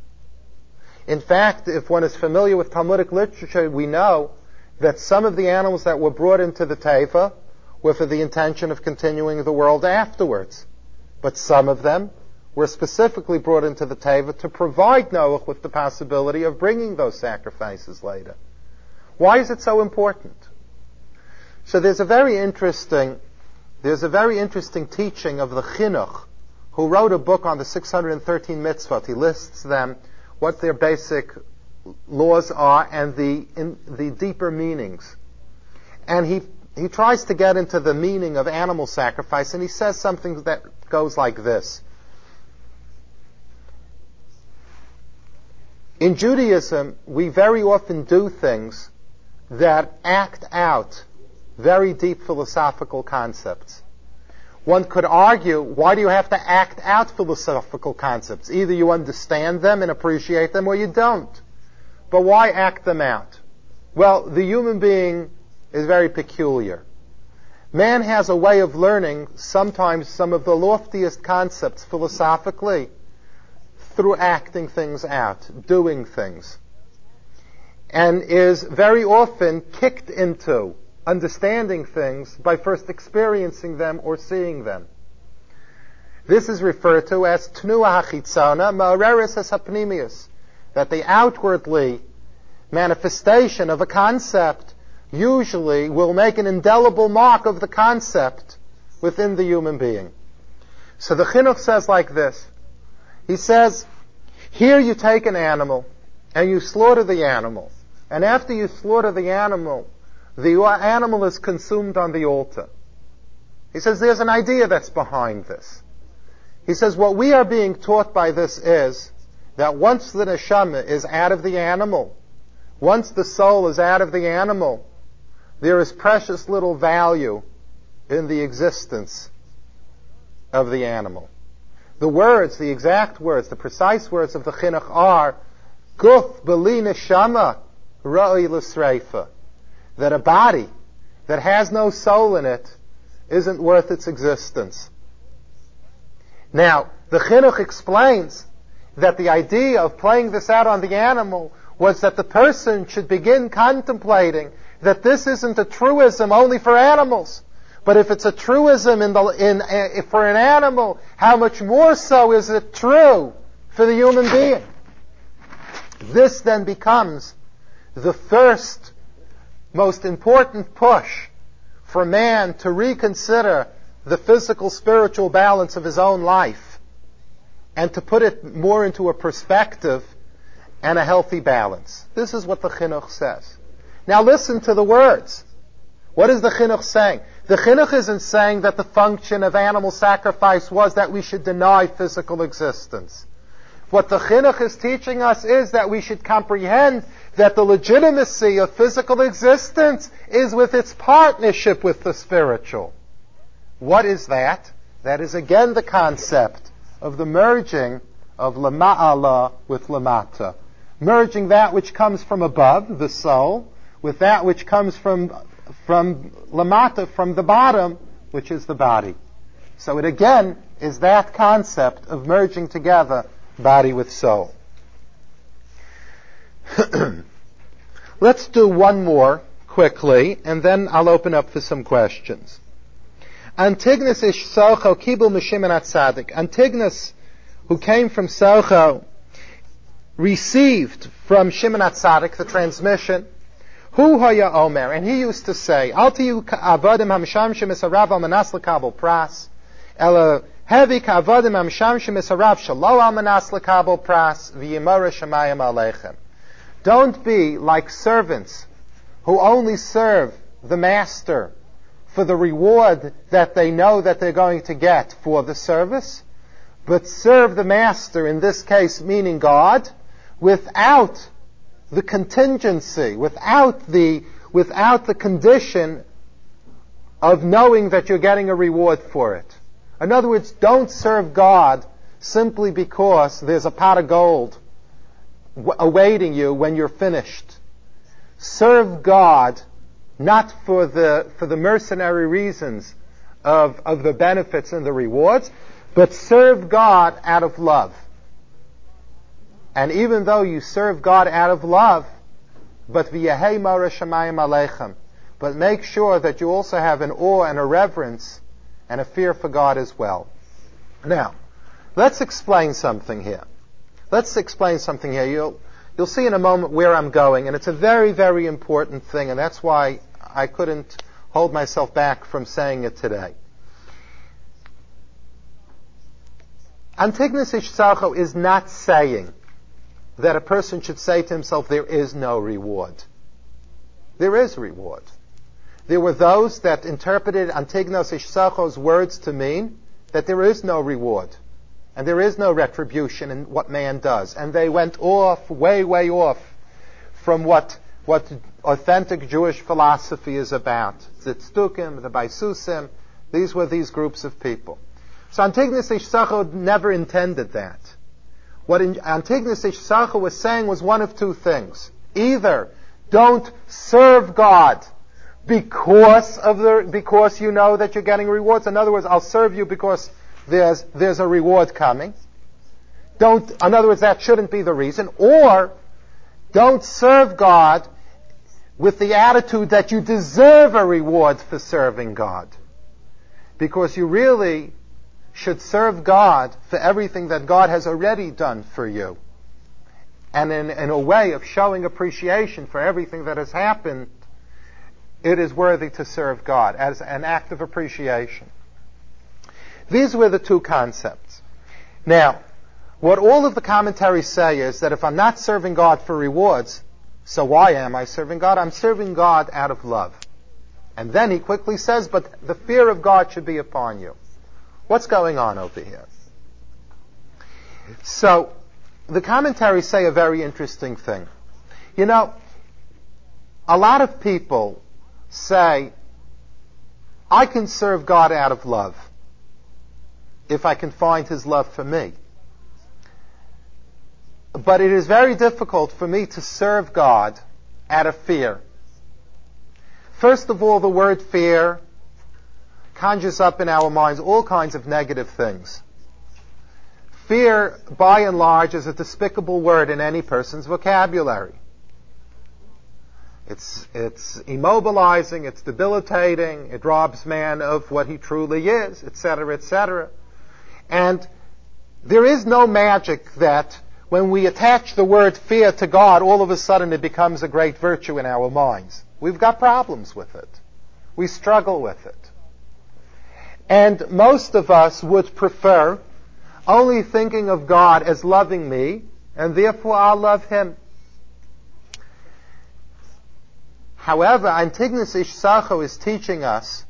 In fact, if one is familiar with Talmudic literature, we know that some of the animals that were brought into the Teva were for the intention of continuing the world afterwards. But some of them were specifically brought into the Teva to provide Noah with the possibility of bringing those sacrifices later. Why is it so important? So there's a very interesting, there's a very interesting teaching of the Chinuch, who wrote a book on the 613 mitzvot. He lists them, what their basic laws are, and the, the deeper meanings. And he, he tries to get into the meaning of animal sacrifice, and he says something that goes like this. In Judaism, we very often do things that act out very deep philosophical concepts. One could argue, why do you have to act out philosophical concepts? Either you understand them and appreciate them or you don't. But why act them out? Well, the human being is very peculiar. Man has a way of learning sometimes some of the loftiest concepts philosophically through acting things out, doing things, and is very often kicked into understanding things by first experiencing them or seeing them. This is referred to as tnua hachitzana ma'areris hapnimius, that the outwardly manifestation of a concept usually will make an indelible mark of the concept within the human being. So the chinuch says like this. He says, here you take an animal and you slaughter the animal. And after you slaughter the animal, the animal is consumed on the altar. He says there's an idea that's behind this. He says what we are being taught by this is that once the neshama is out of the animal, once the soul is out of the animal, there is precious little value in the existence of the animal. The words, the exact words, the precise words of the chinuch are, Guf beli neshama ra'i l'sreifa that a body that has no soul in it isn't worth its existence. Now, the chinuch explains that the idea of playing this out on the animal was that the person should begin contemplating that this isn't a truism only for animals. But if it's a truism in the, in, uh, for an animal, how much more so is it true for the human being? This then becomes the first most important push for man to reconsider the physical spiritual balance of his own life and to put it more into a perspective and a healthy balance. This is what the chinuch says. Now listen to the words. What is the chinuch saying? The chinuch isn't saying that the function of animal sacrifice was that we should deny physical existence. What the chinuch is teaching us is that we should comprehend that the legitimacy of physical existence is with its partnership with the spiritual. What is that? That is again the concept of the merging of lama'ala with lamata. Merging that which comes from above, the soul, with that which comes from, from lamata, from the bottom, which is the body. So it again is that concept of merging together body with soul. Let's do one more quickly, and then I'll open up for some questions. Antigonus ish Socho kibul Mishimen Atzadik. Antigonus, who came from Socho, received from Shimon Atzadik the transmission. Hu haya omer, and he used to say, Al tiyu avodim hamisham shemisarav al manas pras, ela hevi shalo al pras, aleichem. Don't be like servants who only serve the master for the reward that they know that they're going to get for the service, but serve the master, in this case meaning God, without the contingency, without the, without the condition of knowing that you're getting a reward for it. In other words, don't serve God simply because there's a pot of gold awaiting you when you're finished. Serve God not for the, for the mercenary reasons of, of the benefits and the rewards, but serve God out of love. And even though you serve God out of love, but aleichem, but make sure that you also have an awe and a reverence and a fear for God as well. Now, let's explain something here. Let's explain something here. You'll, you'll see in a moment where I'm going, and it's a very, very important thing, and that's why I couldn't hold myself back from saying it today. Antigonus Ishtarcho is not saying that a person should say to himself, there is no reward. There is reward. There were those that interpreted Antigonus Ishtarcho's words to mean that there is no reward and there is no retribution in what man does. And they went off, way, way off from what what authentic Jewish philosophy is about. The Tzdukim, the Baisusim, these were these groups of people. So Antigonus Ishsacha never intended that. What Antigonus Ishsacha was saying was one of two things. Either don't serve God because of the, because you know that you're getting rewards. In other words, I'll serve you because there's, there's a reward coming. Don't, in other words, that shouldn't be the reason. Or, don't serve God with the attitude that you deserve a reward for serving God. Because you really should serve God for everything that God has already done for you. And in, in a way of showing appreciation for everything that has happened, it is worthy to serve God as an act of appreciation. These were the two concepts. Now, what all of the commentaries say is that if I'm not serving God for rewards, so why am I serving God? I'm serving God out of love. And then he quickly says, but the fear of God should be upon you. What's going on over here? So, the commentaries say a very interesting thing. You know, a lot of people say, I can serve God out of love if I can find His love for me. But it is very difficult for me to serve God out of fear. First of all, the word fear conjures up in our minds all kinds of negative things. Fear, by and large, is a despicable word in any person's vocabulary. It's, it's immobilizing, it's debilitating, it robs man of what he truly is, etc., etc. And there is no magic that when we attach the word fear to God, all of a sudden it becomes a great virtue in our minds. We've got problems with it. We struggle with it. And most of us would prefer only thinking of God as loving me, and therefore I'll love Him. However, Antigonus Ishsacho is teaching us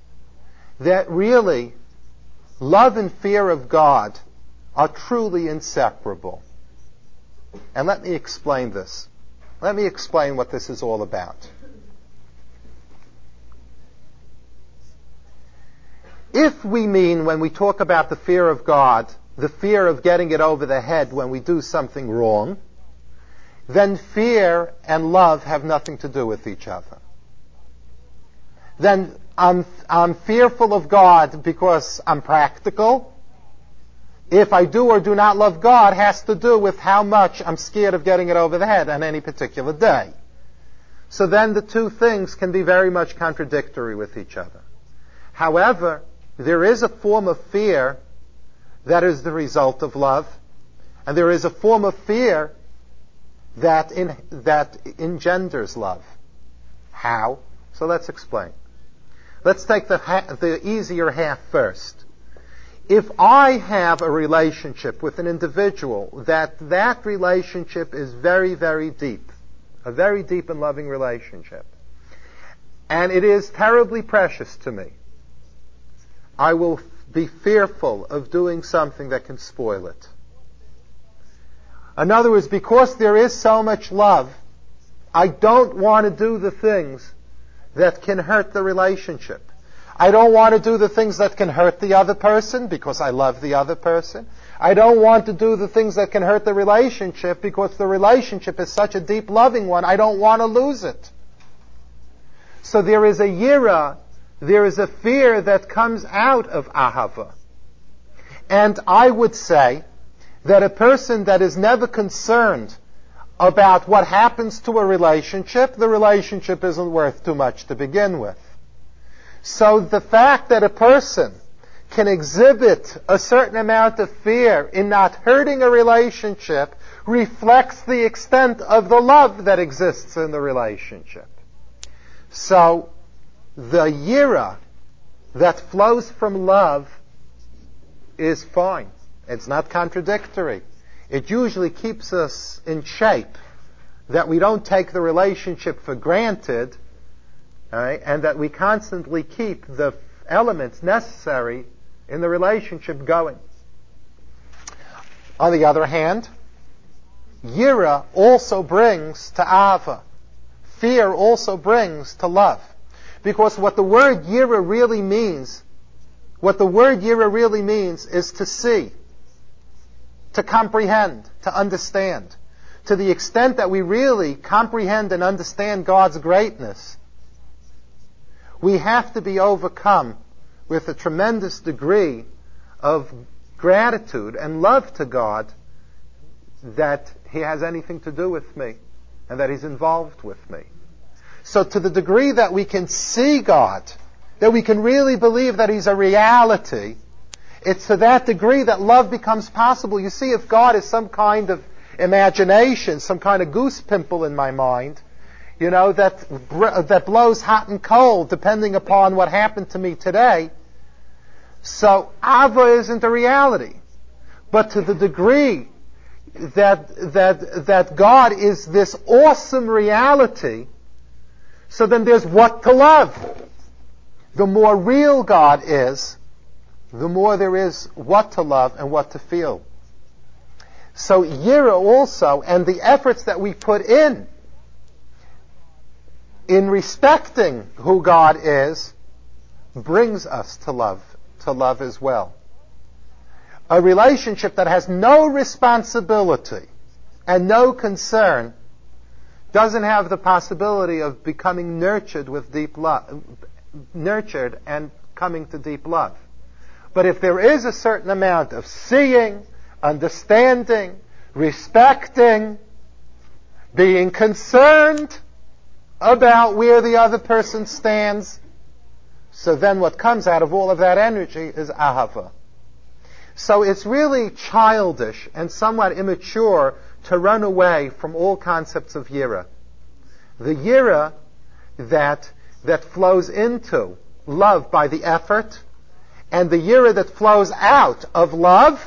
that really love and fear of God are truly inseparable. And let me explain this. Let me explain what this is all about. If we mean, when we talk about the fear of God, the fear of getting it over the head when we do something wrong, then fear and love have nothing to do with each other. Then I'm, I'm fearful of God because I'm practical, if I do or do not love God has to do with how much I'm scared of getting it over the head on any particular day. So then the two things can be very much contradictory with each other. However, there is a form of fear that is the result of love, and there is a form of fear that, in, that engenders love. How? So let's explain. Let's take the, the easier half first if I have a relationship with an individual, that that relationship is very, very deep, a very deep and loving relationship, and it is terribly precious to me, I will be fearful of doing something that can spoil it. In other words, because there is so much love, I don't want to do the things that can hurt the relationship. I don't want to do the things that can hurt the other person because I love the other person. I don't want to do the things that can hurt the relationship because the relationship is such a deep loving one. I don't want to lose it. So there is a yira, there is a fear that comes out of ahava. And I would say that a person that is never concerned about what happens to a relationship, the relationship isn't worth too much to begin with. So the fact that a person can exhibit a certain amount of fear in not hurting a relationship reflects the extent of the love that exists in the relationship. So the yira that flows from love is fine. It's not contradictory. It usually keeps us in shape that we don't take the relationship for granted and that we constantly keep the elements necessary in the relationship going. On the other hand, Yira also brings to ahava. Fear also brings to love. Because what the word Yira really means, what the word Yira really means is to see, to comprehend, to understand. To the extent that we really comprehend and understand God's greatness, we have to be overcome with a tremendous degree of gratitude and love to God that He has anything to do with me and that He's involved with me. So to the degree that we can see God, that we can really believe that He's a reality, it's to that degree that love becomes possible. You see, if God is some kind of imagination, some kind of goose pimple in my mind, you know, that, that blows hot and cold depending upon what happened to me today. So ahava isn't a reality. But to the degree that, that, that God is this awesome reality, so then there's what to love. The more real God is, the more there is what to love and what to feel. So Yira also, and the efforts that we put in, in respecting who God is, brings us to love, to love as well. A relationship that has no responsibility and no concern doesn't have the possibility of becoming nurtured with deep love, nurtured and coming to deep love. But if there is a certain amount of seeing, understanding, respecting, being concerned about where the other person stands. So then what comes out of all of that energy is ahava. So it's really childish and somewhat immature to run away from all concepts of yira. The yira that, that flows into love by the effort and the yira that flows out of love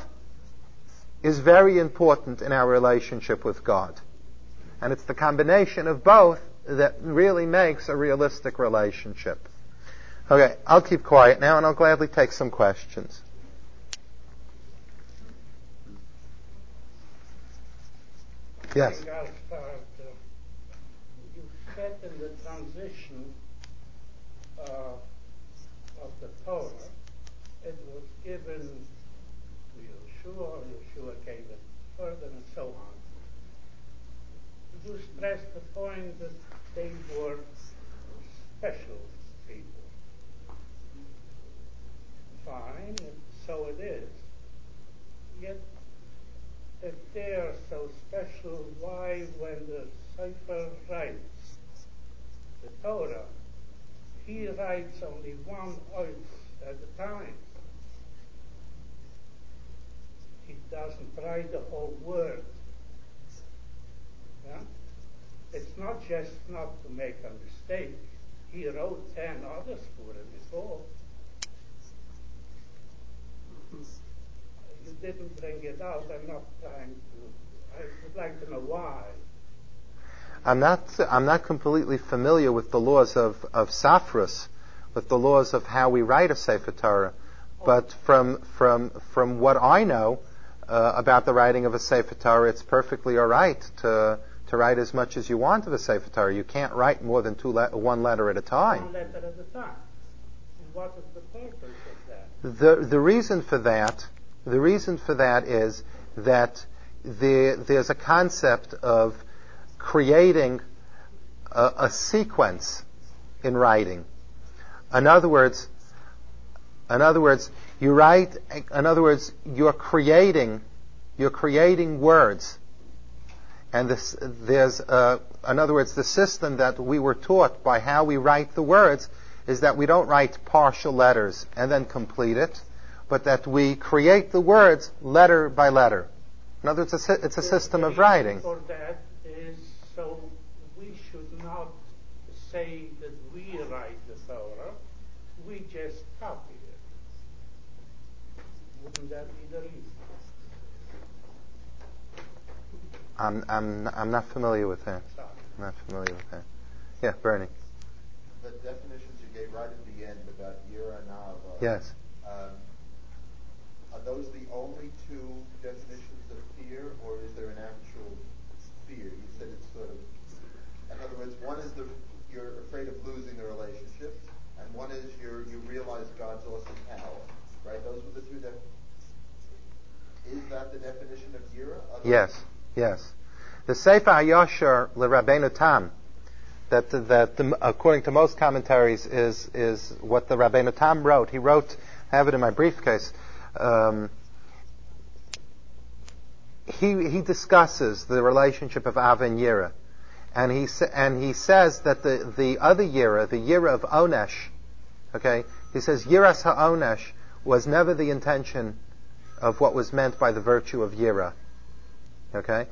is very important in our relationship with God. And it's the combination of both that really makes a realistic relationship. Okay, I'll keep quiet now and I'll gladly take some questions. Yes. Uh, you said in the transition uh, of the Torah, it was given to Yeshua, Yeshua gave it further, and so on. You stressed the point that they were special people. Fine, so it is. Yet, if they are so special, why, when the Sofer writes the Torah, he writes only one oath at a time? He doesn't write the whole word. Yeah? It's not just not to make a mistake. He wrote ten others for it before. You didn't bring it out. I'm not trying to. I would like to know why. I'm not. I'm not completely familiar with the laws of of Safras, with the laws of how we write a Sefer Torah. But from from from what I know uh, about the writing of a Sefer Torah, it's perfectly all right to to write as much as you want of a Sefer Torah. You can't write more than two le- one letter at a time. One letter at a time. And what is the purpose of that? The the reason for that, the reason for that is that there, there's a concept of creating a, a sequence in writing. In other words, in other words, you write. In other words, you're creating, you're creating words and this, there's, uh, in other words, the system that we were taught by how we write the words is that we don't write partial letters and then complete it, but that we create the words letter by letter. In other words, it's a, it's a system of writing. For that is so we should not say that we write the Torah, we just copy it. Wouldn't that be the reason? I'm, I'm, I'm not familiar with that. I'm not familiar with that. Yeah, Bernie. The definitions you gave right at the end about Yira and Ahava. Yes. Um, are those the only two definitions of fear, or is there an actual fear? You said it's sort of. In other words, one is the you're afraid of losing the relationship, and one is you you realize God's awesome power. Right? Those were the two. De- is that the definition of Yira? Yes. Yes. The Sefer HaYashar LeRabbeinu Tam, that, that according to most commentaries is, is what the Rabbeinu Tam wrote. He wrote, I have it in my briefcase, um, he, he discusses the relationship of Av and Yira. And he, sa- and he says that the, the other Yira, the Yira of Onesh, okay, he says Yiras HaOnesh was never the intention of what was meant by the virtue of Yira. Okay?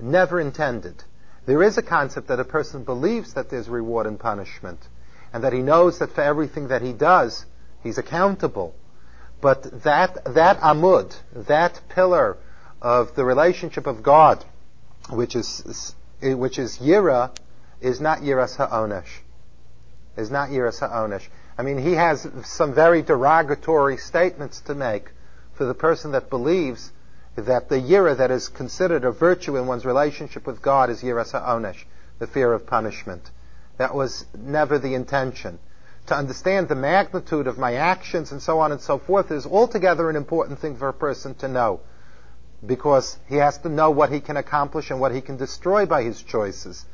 Never intended. There is a concept that a person believes that there's reward and punishment, and that he knows that for everything that he does, he's accountable. But that, that amud, that pillar of the relationship of God, which is, which is yira, is not yiras ha'onesh. Is not yiras ha'onesh. I mean, he has some very derogatory statements to make for the person that believes that the yira that is considered a virtue in one's relationship with God is yiras ha'onesh, the fear of punishment. That was never the intention. To understand the magnitude of my actions and so on and so forth is altogether an important thing for a person to know. Because he has to know what he can accomplish and what he can destroy by his choices.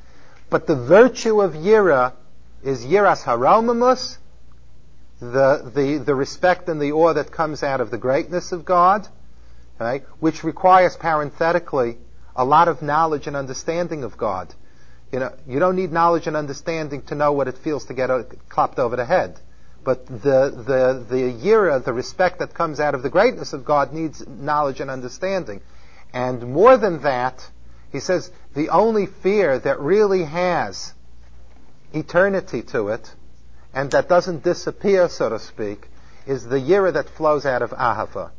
But the virtue of yira is yiras haromamus, the, the, the respect and the awe that comes out of the greatness of God, okay, which requires parenthetically a lot of knowledge and understanding of God. You know, you don't need knowledge and understanding to know what it feels to get clapped over the head. But the, the, the yira, the respect that comes out of the greatness of God needs knowledge and understanding. And more than that, he says, the only fear that really has eternity to it, and that doesn't disappear, so to speak, is the yira that flows out of ahava.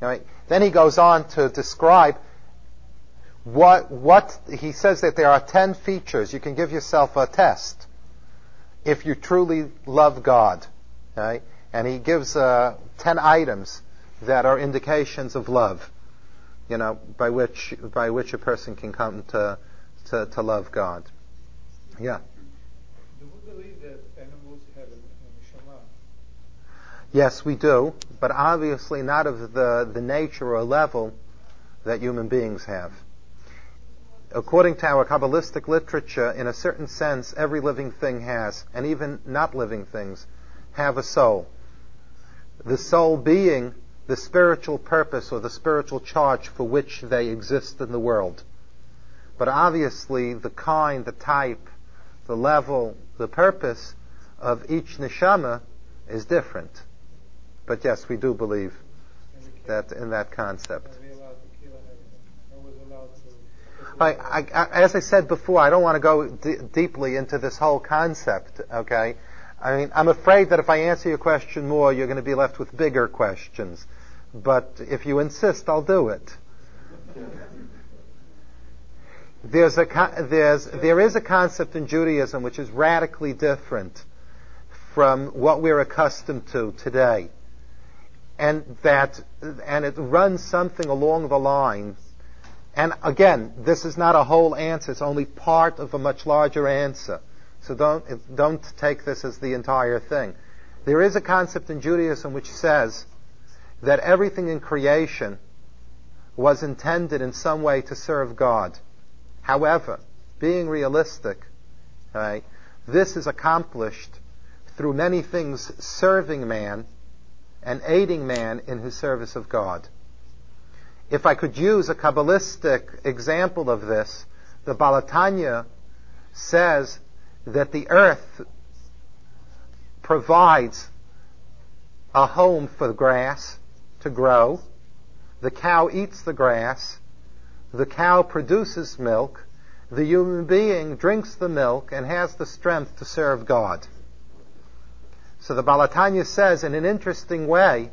Right? Then he goes on to describe what, what, he says that there are ten features. You can give yourself a test if you truly love God. Okay? And he gives uh, ten items that are indications of love, you know, by which, by which a person can come to, to, to love God. Yeah. Do we believe that animals have a neshama? Yes, we do, but obviously not of the, the nature or level that human beings have. According to our Kabbalistic literature, in a certain sense, every living thing has, and even not living things, have a soul. The soul being the spiritual purpose or the spiritual charge for which they exist in the world. But obviously, the kind, the type, the level, the purpose of each neshama is different. But yes, we do believe that in that concept. I, I, as I said before, I don't want to go d- deeply into this whole concept. Okay, I mean, I'm afraid that if I answer your question more, you're going to be left with bigger questions. But if you insist, I'll do it. There's a co- there's there is a concept in Judaism which is radically different from what we're accustomed to today, and that, and it runs something along the lines. And again, this is not a whole answer, it's only part of a much larger answer. So don't, don't take this as the entire thing. There is a concept in Judaism which says that everything in creation was intended in some way to serve God. However, being realistic, right, this is accomplished through many things serving man and aiding man in his service of God. If I could use a Kabbalistic example of this, the Baal HaTanya says that the earth provides a home for the grass to grow. The cow eats the grass. The cow produces milk. The human being drinks the milk and has the strength to serve God. So the Baal HaTanya says in an interesting way,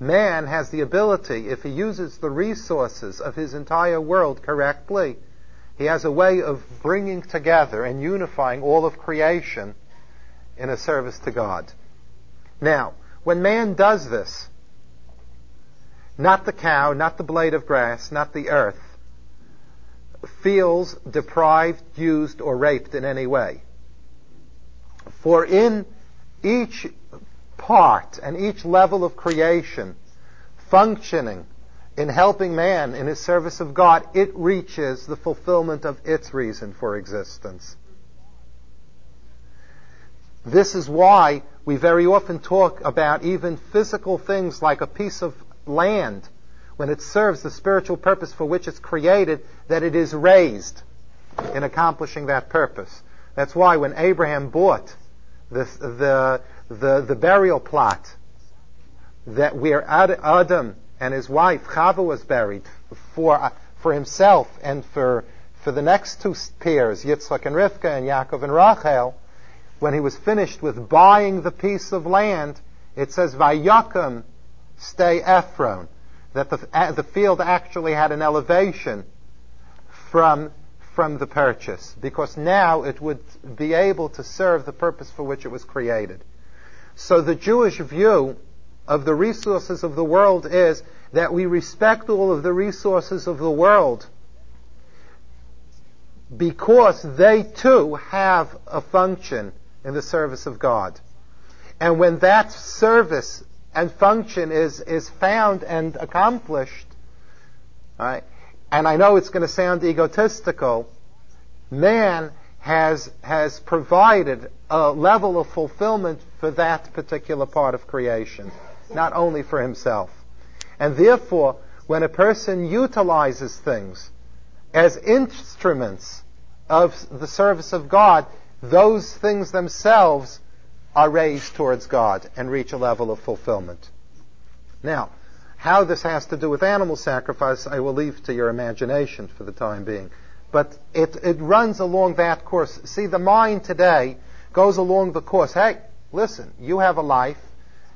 man has the ability, if he uses the resources of his entire world correctly, he has a way of bringing together and unifying all of creation in a service to God. Now, when man does this, not the cow, not the blade of grass, not the earth, feels deprived, used, or raped in any way. For in each part and each level of creation functioning in helping man in his service of God, it reaches the fulfillment of its reason for existence. This is why we very often talk about even physical things like a piece of land, when it serves the spiritual purpose for which it's created, that it is raised in accomplishing that purpose. That's why when Abraham bought the, the, the, the burial plot that where Adam and his wife Chava was buried for, for himself and for, for the next two pairs, Yitzchak and Rivka and Yaakov and Rachel, when he was finished with buying the piece of land, it says, Vayakum stay Ephron, that the, the field actually had an elevation from, from the purchase, because now it would be able to serve the purpose for which it was created. So the Jewish view of the resources of the world is that we respect all of the resources of the world because they too have a function in the service of God. And when that service and function is, is found and accomplished, right, and I know it's going to sound egotistical, man has, has provided a level of fulfillment for that particular part of creation, not only for himself. And therefore, when a person utilizes things as instruments of the service of God, those things themselves are raised towards God and reach a level of fulfillment. Now, how this has to do with animal sacrifice, I will leave to your imagination for the time being. But it, it runs along that course. See, the mind today goes along the course. Hey, listen, you have a life,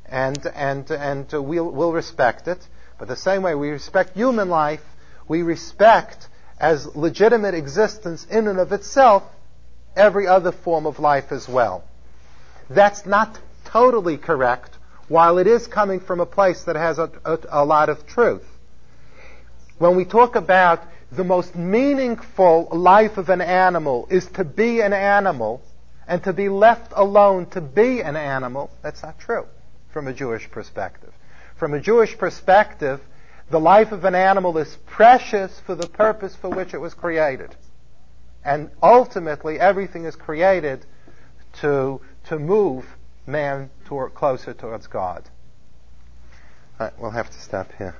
and and and uh, we'll we'll respect it. But the same way we respect human life, we respect as legitimate existence in and of itself every other form of life as well. That's not totally correct, while it is coming from a place that has a, a, a lot of truth. When we talk about the most meaningful life of an animal is to be an animal and to be left alone to be an animal, that's not true from a Jewish perspective. From a Jewish perspective, the life of an animal is precious for the purpose for which it was created. And ultimately, everything is created to, to move man toward, closer towards God. Right, we'll have to stop here.